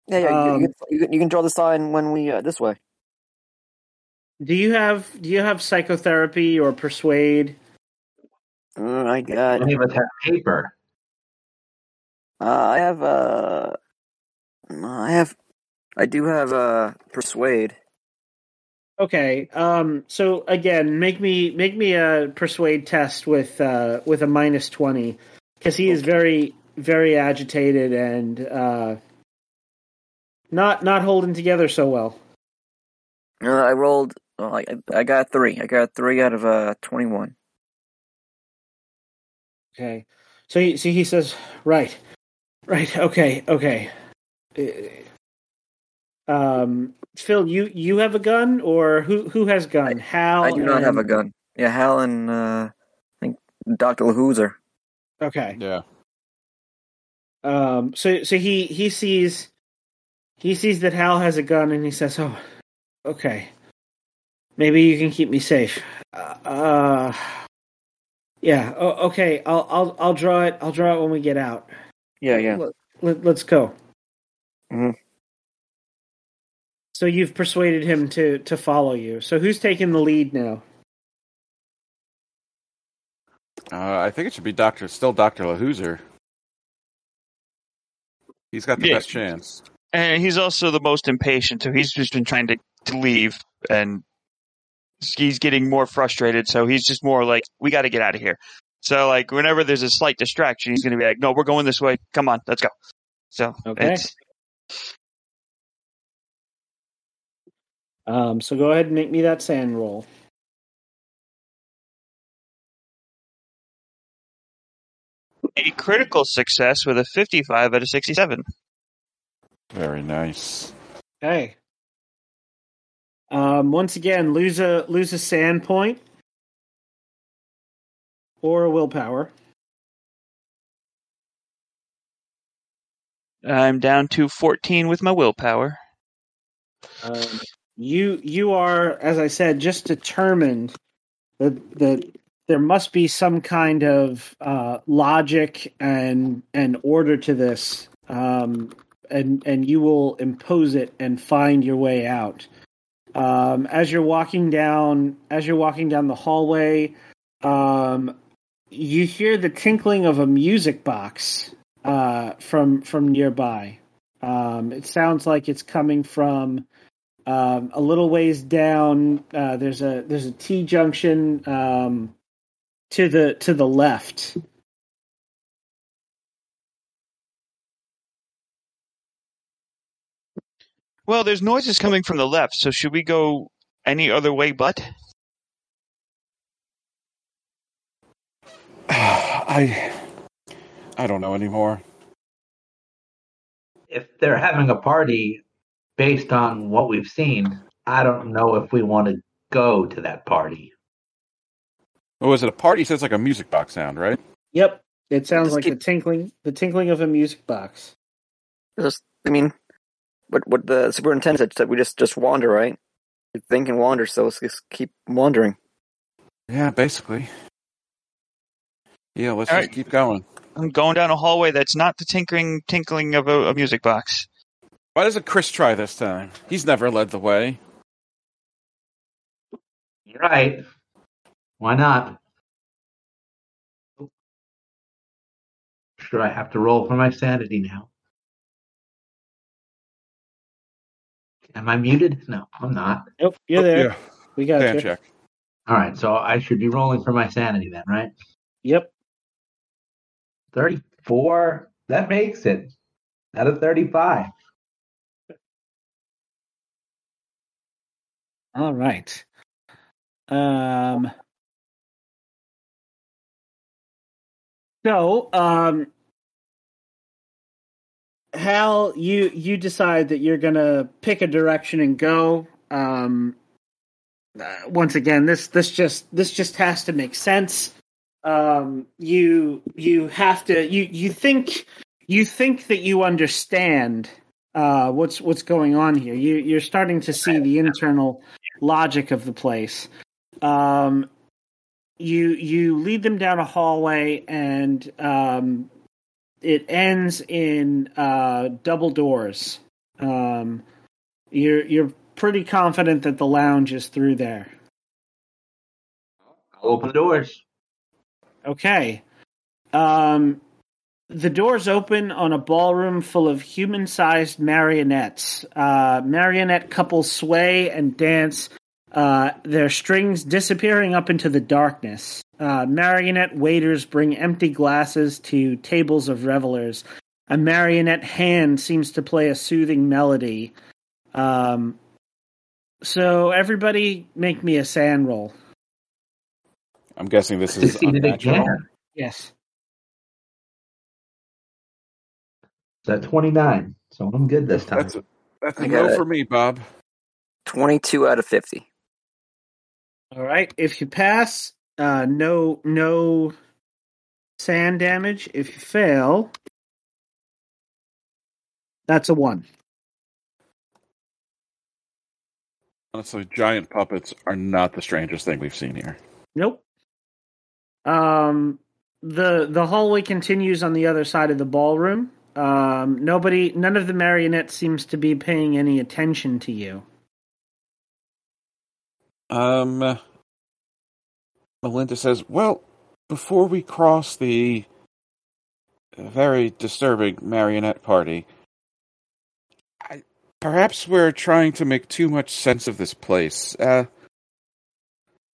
Yeah, yeah. you- Um, you, can, you, can, you can draw the sign when we uh, this way. Do you have do you have psychotherapy or persuade? Mm, I got. Any of us have paper. Uh, I have. Uh, I have. I do have. Uh, persuade. Okay. Um. So again, make me make me a persuade test with uh with a minus twenty because he is very very agitated and uh not not holding together so well. Uh, I rolled. Oh, I I got three. I got three out of uh twenty one. Okay. So he so he says right, right. Okay. Okay. Uh, Um. Phil, you you have a gun or who who has gun? Hal. I do not have a gun. Yeah, Hal and uh, I think Doctor Lahoozer. Okay. Yeah. Um, so so he he sees he sees that Hal has a gun and he says, "Oh, okay, maybe you can keep me safe." Uh, uh yeah. Oh, okay. I'll I'll I'll draw it. I'll draw it when we get out. Yeah, yeah. Let, let, let's go. Mhm. So you've persuaded him to to follow you. So who's taking the lead now? Uh, I think it should be Doctor, still Doctor Lahoozer. He's got the Yeah. best chance. And he's also the most impatient, so he's just been trying to, to leave, and he's getting more frustrated. So he's just more like, "We got to get out of here." So like, whenever there's a slight distraction, he's going to be like, "No, we're going this way. Come on, let's go." So Okay. it's Um, so go ahead and make me that san roll. a critical success with a 55 out of 67. Very nice. Okay. Um, once again, lose a lose a san point or a willpower. I'm down to 14 with my willpower. Um, you you are, as I said, just determined that that there must be some kind of uh, logic and and order to this, um, and and you will impose it and find your way out. Um, as you're walking down, as you're walking down the hallway, um, you hear the tinkling of a music box uh, from from nearby. Um, it sounds like it's coming from um, a little ways down. Uh, there's a there's a T junction um, to the to the left. Well, there's noises coming from the left, so should we go any other way but? (sighs) I I don't know anymore. If they're having a party based on what we've seen, I don't know if we want to go to that party. Oh, what was it? A party sounds like a music box sound, right? Yep, it sounds Just like keep- the tinkling the tinkling of a music box. Just, I mean, what what the superintendent said, we just just wander, right? We think and wander, so let's just keep wandering. Yeah, basically. Yeah, let's All just right. keep going. I'm going down a hallway that's not the tinkling tinkling of a, a music box. Why doesn't Chris try this time? He's never led the way. You're right. Why not? Should I have to roll for my sanity now? Am I muted? No, I'm not. Nope, you're there. Yeah, We got stand you. check. All right, so I should be rolling for my sanity then, right? Yep. 34. That makes it. Out of 35. All right. Um. So, um, Hal, you you decide that you're gonna pick a direction and go. Um, uh, once again, this this just this just has to make sense. Um, you you have to you you think you think that you understand uh, what's what's going on here. You you're starting to see the internal logic of the place. Um, you you lead them down a hallway and um, it ends in uh, double doors. Um, you're you're pretty confident that the lounge is through there. I'll open the doors. Okay. Um, the doors open on a ballroom full of human sized marionettes. Uh, marionette couples sway and dance, uh, their strings disappearing up into the darkness. Uh, marionette waiters bring empty glasses to tables of revelers. A marionette hand seems to play a soothing melody. Um, so, everybody make me a san roll. I'm guessing this is Succeeded unnatural. again. Yes. Is that 29? So I'm good this time. That's a, that's a I no got it. for me, Bob. 22 out of 50. All right. If you pass, uh, no no san damage. If you fail, that's a one. Honestly, giant puppets are not the strangest thing we've seen here. Nope. Um, the the hallway continues on the other side of the ballroom. Um, nobody, none of the marionettes seems to be paying any attention to you. Um, Melinda says, "Well, before we cross the very disturbing marionette party, I, perhaps we're trying to make too much sense of this place. Uh,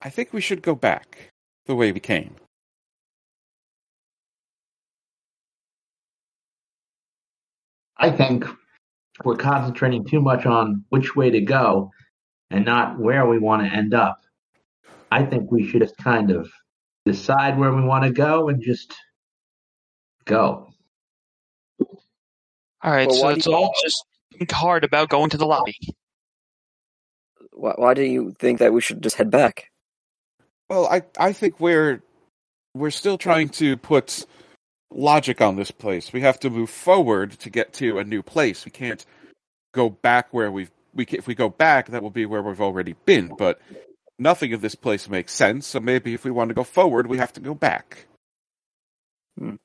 I think we should go back the way we came." I think we're concentrating too much on which way to go and not where we want to end up. I think we should just kind of decide where we want to go and just go. All right, Well, so why do it's you- all just think hard about going to the lobby. Why, why do you think that we should just head back? Well, I I think we're we're still trying to put logic on this place. We have to move forward to get to a new place. We can't go back where we've we can, if we go back that will be where we've already been, but nothing of this place makes sense. So maybe if we want to go forward, we have to go back. Hmm.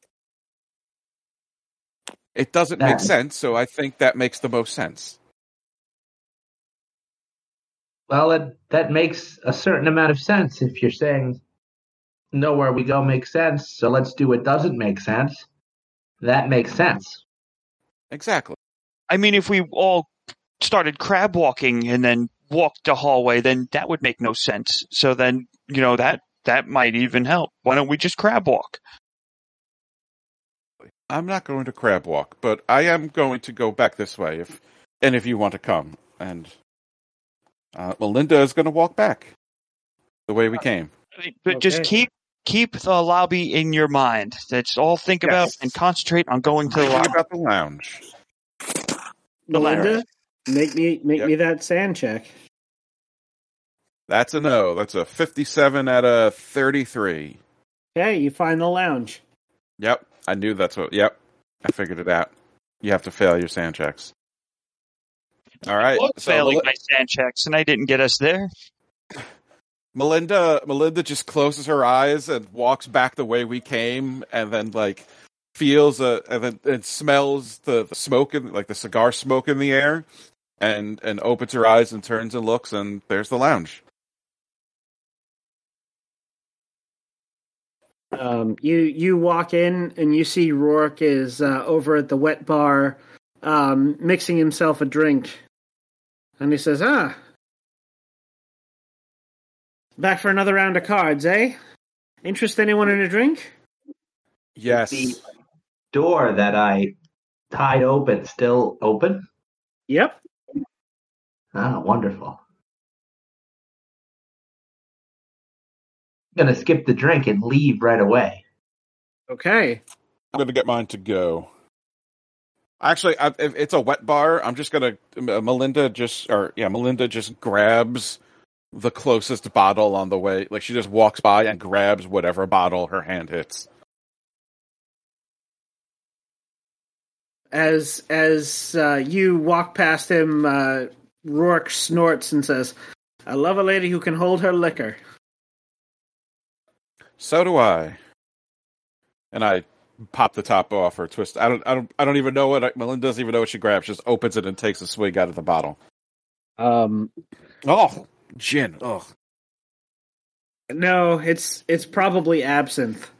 It doesn't make sense, so I think that makes the most sense. Well, that, that makes a certain amount of sense if you're saying nowhere we go makes sense. So let's do what doesn't make sense. That makes sense. Exactly. I mean, if we all started crab walking and then walked the hallway, then that would make no sense. So then, you know, that that might even help. Why don't we just crab walk? I'm not going to crab walk, but I am going to go back this way if and if you want to come. And uh, Melinda is going to walk back the way we came. But just keep keep the lobby in your mind. That's all think about and concentrate on going to the lobby. about the lounge. The. Melinda, make me make Yep. me that san check. That's a no. That's a 57 out of 33. Okay, you find the lounge. Yep, I knew that's what. Yep, I figured it out. You have to fail your san checks. All right. was so failing Mel- my san checks, and I didn't get us there. (sighs) Melinda, Melinda just closes her eyes and walks back the way we came, and then like feels a and then and smells the, the smoke and like the cigar smoke in the air, and and opens her eyes and turns and looks, and there's the lounge. Um, you you walk in and you see Rourke is uh, over at the wet bar, um, mixing himself a drink, and he says, "Ah, back for another round of cards, eh? Interest anyone in a drink?" Yes. The door that I tied open still open? Yep. Ah, wonderful. I'm gonna skip the drink and leave right away. Okay. I'm gonna get mine to go. Actually, I, if it's a wet bar, I'm just gonna uh, Melinda just or yeah, Melinda just grabs the closest bottle on the way. Like she just walks by and grabs whatever bottle her hand hits. As as uh, you walk past him, uh, Rourke snorts and says, "I love a lady who can hold her liquor." So do I. And I pop the top off or twist. I don't. I don't. I don't even know what I, Melinda doesn't even know what she grabs. She just opens it and takes a swig out of the bottle. Um, Oh, gin. Oh, no, it's it's probably absinthe.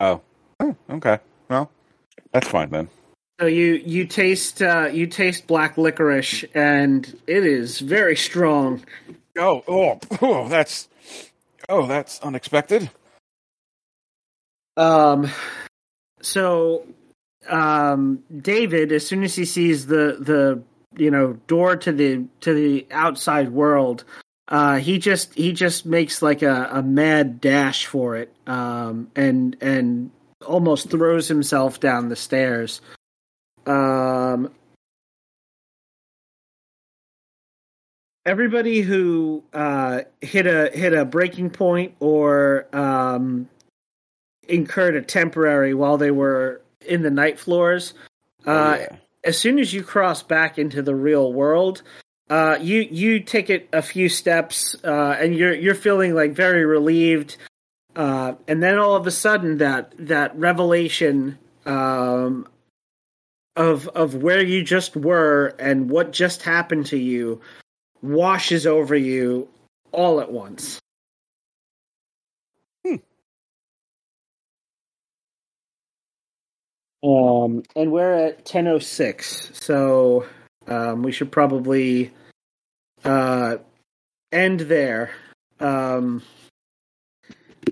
oh, oh. Okay. Well, that's fine then. So you you taste uh, you taste black licorice, and it is very strong. Oh, oh, oh. That's. Oh, that's unexpected. Um, so um, David, as soon as he sees the the you know door to the to the outside world, uh, he just he just makes like a, a mad dash for it, um, and and almost throws himself down the stairs. Um, everybody who uh, hit a hit a breaking point or um, incurred a temporary while they were in the night floors. Uh, Oh, yeah. As soon as you cross back into the real world, uh, you you take it a few steps, uh, and you're you're feeling like very relieved. Uh, and then all of a sudden, that that revelation um, of of where you just were and what just happened to you washes over you all at once. Um, and we're at ten oh six, so um, we should probably uh, end there. Um,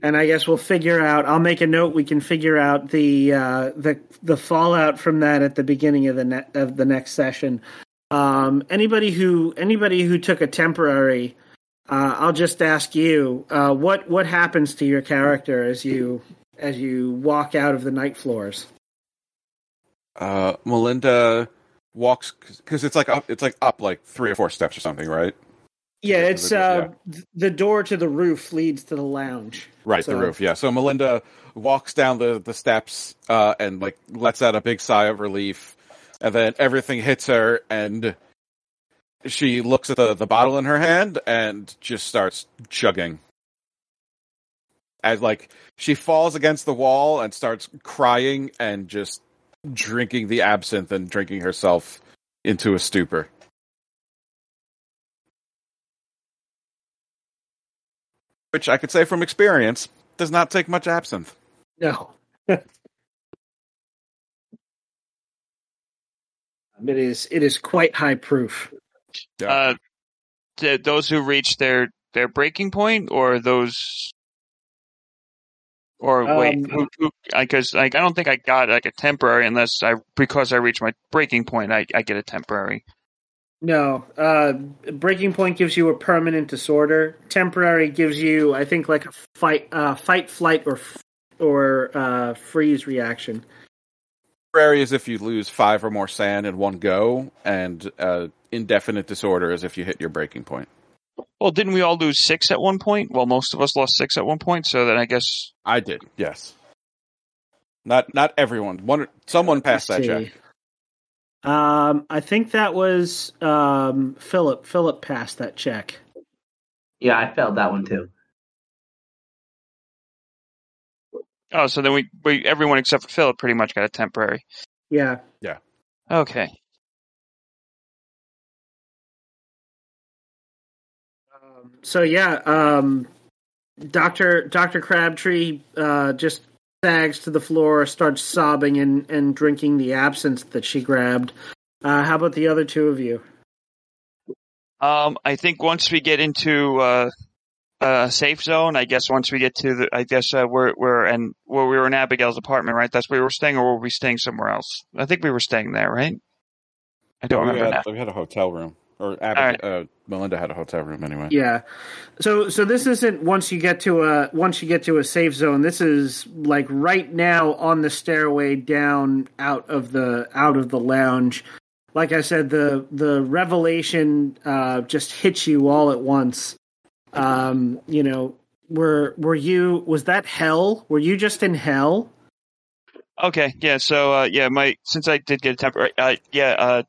and I guess we'll figure out. I'll make a note. We can figure out the uh, the the fallout from that at the beginning of the ne- of the next session. Um, anybody who anybody who took a temporary, uh, I'll just ask you uh, what what happens to your character as you as you walk out of the night floors. Uh, Melinda walks because it's like up. It's like up like three or four steps or something, right? Yeah, Yeah, it's the- uh, th- the door to the roof leads to the lounge. Right, So- the roof. Yeah. So Melinda walks down the the steps uh, and like lets out a big sigh of relief, and then everything hits her, and she looks at the the bottle in her hand and just starts chugging. As like she falls against the wall and starts crying and just drinking the absinthe and drinking herself into a stupor. Which I could say from experience does not take much absinthe. No. (laughs) it is it is quite high proof. Uh, to those who reach their their breaking point, or those, or wait, Um, who, who, because like I don't think I got like a temporary unless I because I reach my breaking point, I, I get a temporary. No, uh, breaking point gives you a permanent disorder. Temporary gives you, I think, like a fight, uh, fight, flight, or f- or uh, freeze reaction. Temporary is if you lose five or more san in one go, and uh, indefinite disorder is if you hit your breaking point. Well, didn't we all lose six at one point? Well, most of us lost six at one point, so then I guess I did, yes. Not not everyone. One someone passed that Let's check. See. Um, I think that was um, Philip. Philip passed that check. Yeah, I failed that one too. oh, so then we, we everyone except for Philip pretty much got a temporary. Yeah. Yeah. Okay. Um, so yeah, um, Doctor Doctor Crabtree uh, just sags to the floor, starts sobbing and and drinking the absinthe that she grabbed. Uh, how about the other two of you? Um, I think once we get into uh, a safe zone, I guess once we get to the, I guess uh, we're we're and where we were in Abigail's apartment, right? That's where we were staying, or were we staying somewhere else? I think we were staying there, right? I don't we, remember had, now. we had a hotel room, or Ab- right. uh, Melinda had a hotel room anyway. Yeah. So so this isn't once you get to a once you get to a safe zone. This is like right now on the stairway down out of the out of the lounge. Like I said, the the revelation uh, just hits you all at once. Um, you know, were were you was that hell? Were you just in hell? Okay, yeah. So uh, yeah, my since I did get a temporary, uh, yeah, uh,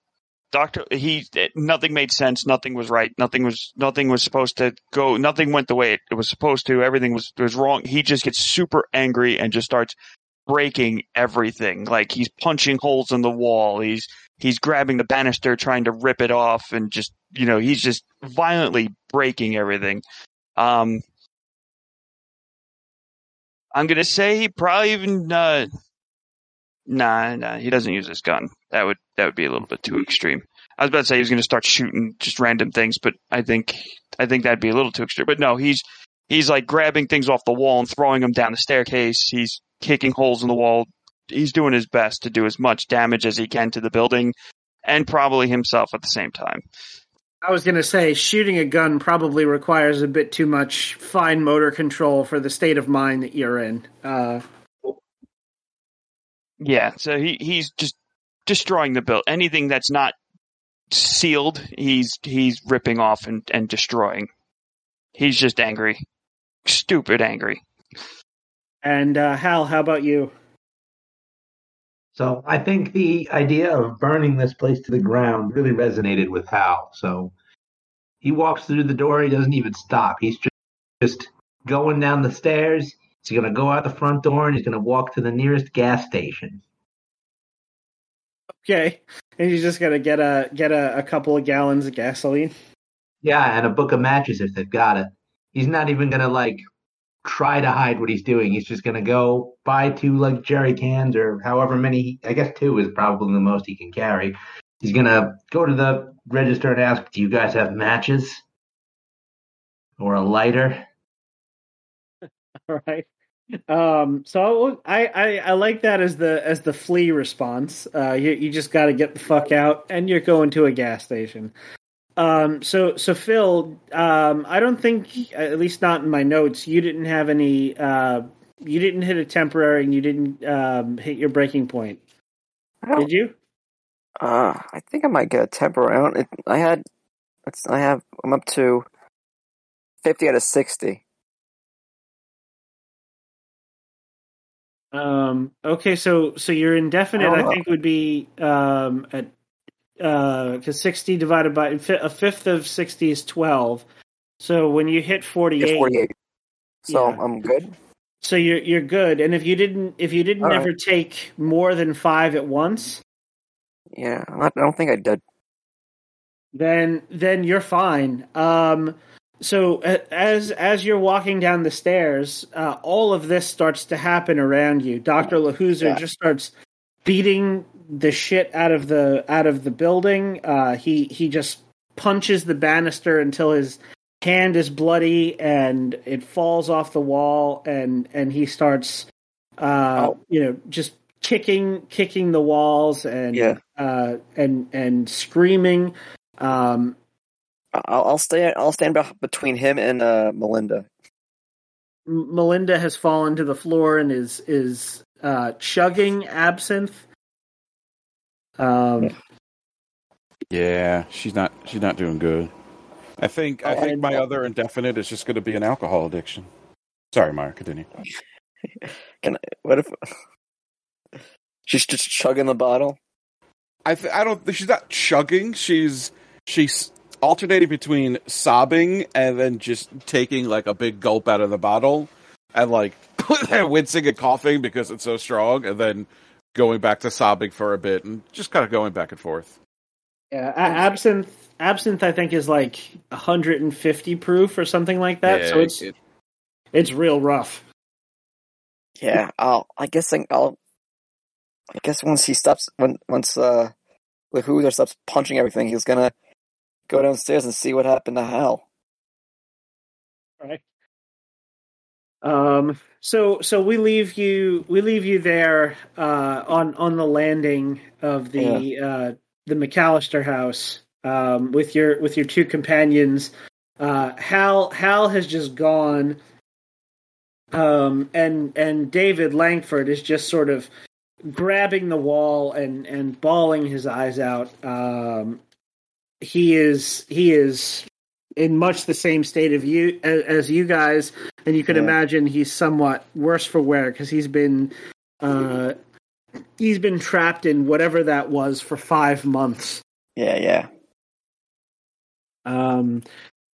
doctor, he nothing made sense. Nothing was right. Nothing was nothing was supposed to go. Nothing went the way it, it was supposed to. Everything was was wrong. He just gets super angry and just starts breaking everything. Like he's punching holes in the wall. He's he's grabbing the banister, trying to rip it off, and just you know he's just violently breaking everything. Um, I'm gonna say he probably even. Uh, Nah, nah, he doesn't use his gun. That would that would be a little bit too extreme. I was about to say he was going to start shooting just random things, but I think I think that'd be a little too extreme. But no, he's he's like grabbing things off the wall and throwing them down the staircase. He's kicking holes in the wall. He's doing his best to do as much damage as he can to the building and probably himself at the same time. I was going to say shooting a gun probably requires a bit too much fine motor control for the state of mind that you're in. Uh, Yeah, so he he's just destroying the build. Anything that's not sealed, he's he's ripping off and, and destroying. He's just angry. Stupid angry. and uh, Hal, how about you? So I think the idea of burning this place to the ground really resonated with Hal. So he walks through the door. He doesn't even stop. He's just, just going down the stairs. He's going to go out the front door and he's going to walk to the nearest gas station. Okay, and he's just going to get a get a, a couple of gallons of gasoline. Yeah, and a book of matches if they've got it. He's not even going to like try to hide what he's doing. He's just going to go buy two like jerry cans or however many. I guess two is probably the most he can carry. He's going to go to the register and ask, "Do you guys have matches or a lighter?" All (laughs) right. Um, so I, I I like that as the as the flee response. Uh, you you just got to get the fuck out, and you're going to a gas station. Um, so so Phil, um, I don't think, at least not in my notes, you didn't have any. Uh, you didn't hit a temporary, and you didn't um, hit your breaking point. Did you? Uh, I think I might get a temporary. I, don't, it, I had, I have, I'm up to fifty out of sixty. Um, okay, so so your indefinite, I I, think, would be um, at uh, because sixty divided by a fifth of sixty is twelve. So when you hit forty-eight, Forty-eight. So Yeah. I'm good. so you're you're good. And if you didn't if you didn't All right. ever take more than five at once, Yeah, I don't think I did. then then you're fine. Um, so as as you're walking down the stairs, uh, all of this starts to happen around you. Doctor Lahuser Yeah. just starts beating the shit out of the out of the building. Uh, he he just punches the banister until his hand is bloody and it falls off the wall, and and he starts, uh, Oh. you know, just kicking kicking the walls and Yeah. uh, and and screaming. Um, I'll, I'll stay. I'll stand beh- between him and uh, Melinda. M- Melinda has fallen to the floor and is is uh, chugging absinthe. Um, Yeah, she's not. She's not doing good. I think. I think my other indefinite is just going to be an alcohol addiction. Sorry, Maya. Continue. (laughs) Can I, what if she's just chugging the bottle? I th- I don't. She's not chugging. She's she's alternating between sobbing and then just taking like a big gulp out of the bottle and like (laughs) wincing and coughing because it's so strong, and then going back to sobbing for a bit and just kind of going back and forth. yeah, absinthe. Absinthe, I think, is like 150 proof or something like that. Yeah, so it's it- it's real rough. Yeah, I'll. I guess I- I'll. I guess once he stops, when once uh, the Hoosier stops punching everything, he's gonna go downstairs and see what happened to Hal. Right. Um. So so we leave you we leave you there uh, on on the landing of the uh, the McAllister house um, with your with your two companions. Uh, Hal Hal has just gone. Um, and and David Langford is just sort of grabbing the wall and and bawling his eyes out. Um, he is he is in much the same state of you as, as you guys, and you can Yeah. imagine he's somewhat worse for wear because he's been uh, he's been trapped in whatever that was for five months. Yeah, yeah. Um,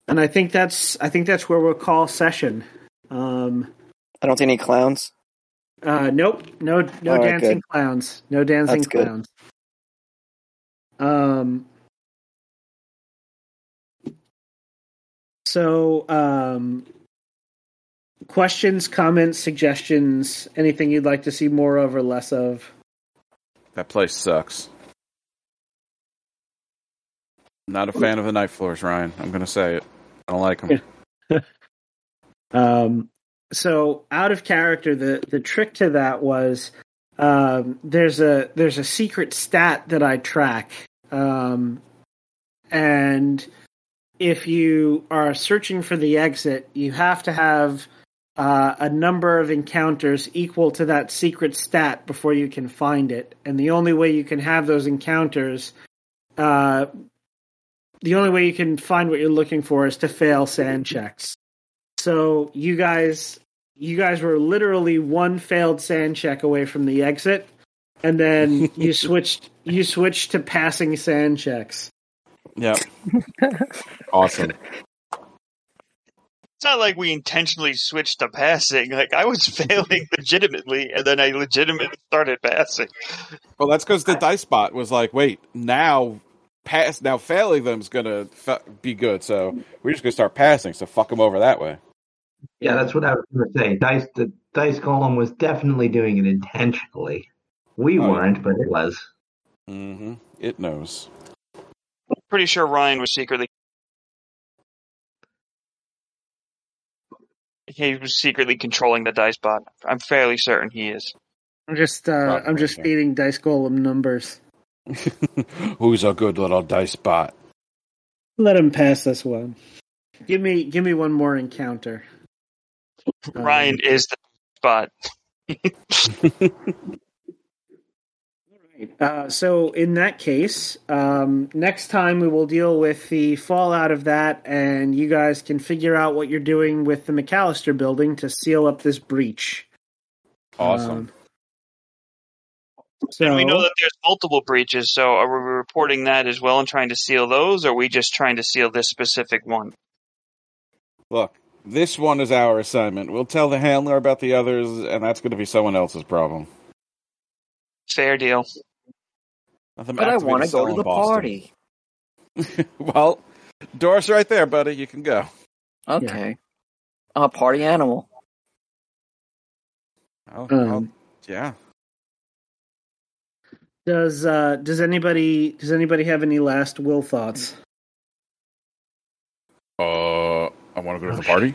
and I think that's I think that's where we'll call session. Um, I don't see any clowns. Uh, nope, no, no All right, dancing good. clowns, no dancing That's good. clowns. Um. So, um, questions, comments, suggestions, anything you'd like to see more of or less of? That place sucks. Not a fan of the night floors, Ryan. I'm gonna say it. I don't like them. (laughs) Um, so out of character, the the trick to that was um, there's a there's a secret stat that I track, um, and if you are searching for the exit, you have to have uh, a number of encounters equal to that secret stat before you can find it, and the only way you can have those encounters. Uh, the only way you can find what you're looking for is to fail san checks. So you guys, you guys were literally one failed san check away from the exit, and then (laughs) you switched. You switched to passing san checks. Yeah. (laughs) awesome. It's not like we intentionally switched to passing. Like I was (laughs) failing legitimately, and then I legitimately started passing. Well, that's because the dice bot was like, "Wait, now pass. Now failing them is gonna fa- be good. So we're just gonna start passing. So fuck them over that way." Yeah, that's what I was going to say. Dice, the dice column was definitely doing it intentionally. We Oh, weren't, but it was. Mm-hmm. It knows. Pretty sure Ryan was secretly. He was secretly controlling the dice bot. I'm fairly certain he is. I'm just, uh, I'm just feeding dice golem numbers. (laughs) Who's a good little dice bot? Let him pass this one. Give me, give me one more encounter. Um, Ryan is the bot. (laughs) (laughs) Uh, so in that case, um, next time we will deal with the fallout of that, and you guys can figure out what you're doing with the McAllister building to seal up this breach. Awesome. Um, so And we know that there's multiple breaches, so are we reporting that as well and trying to seal those, or are we just trying to seal this specific one? Look, this one is our assignment. We'll tell the handler about the others, and that's going to be someone else's problem. Fair deal. Nothing But I want to go to the Boston. party. (laughs) well, door's right there, buddy. You can go. Okay. I'm a party animal. I'll- Um, I'll- yeah. does uh, does anybody does anybody have any last will thoughts? Uh, I want to go to the party.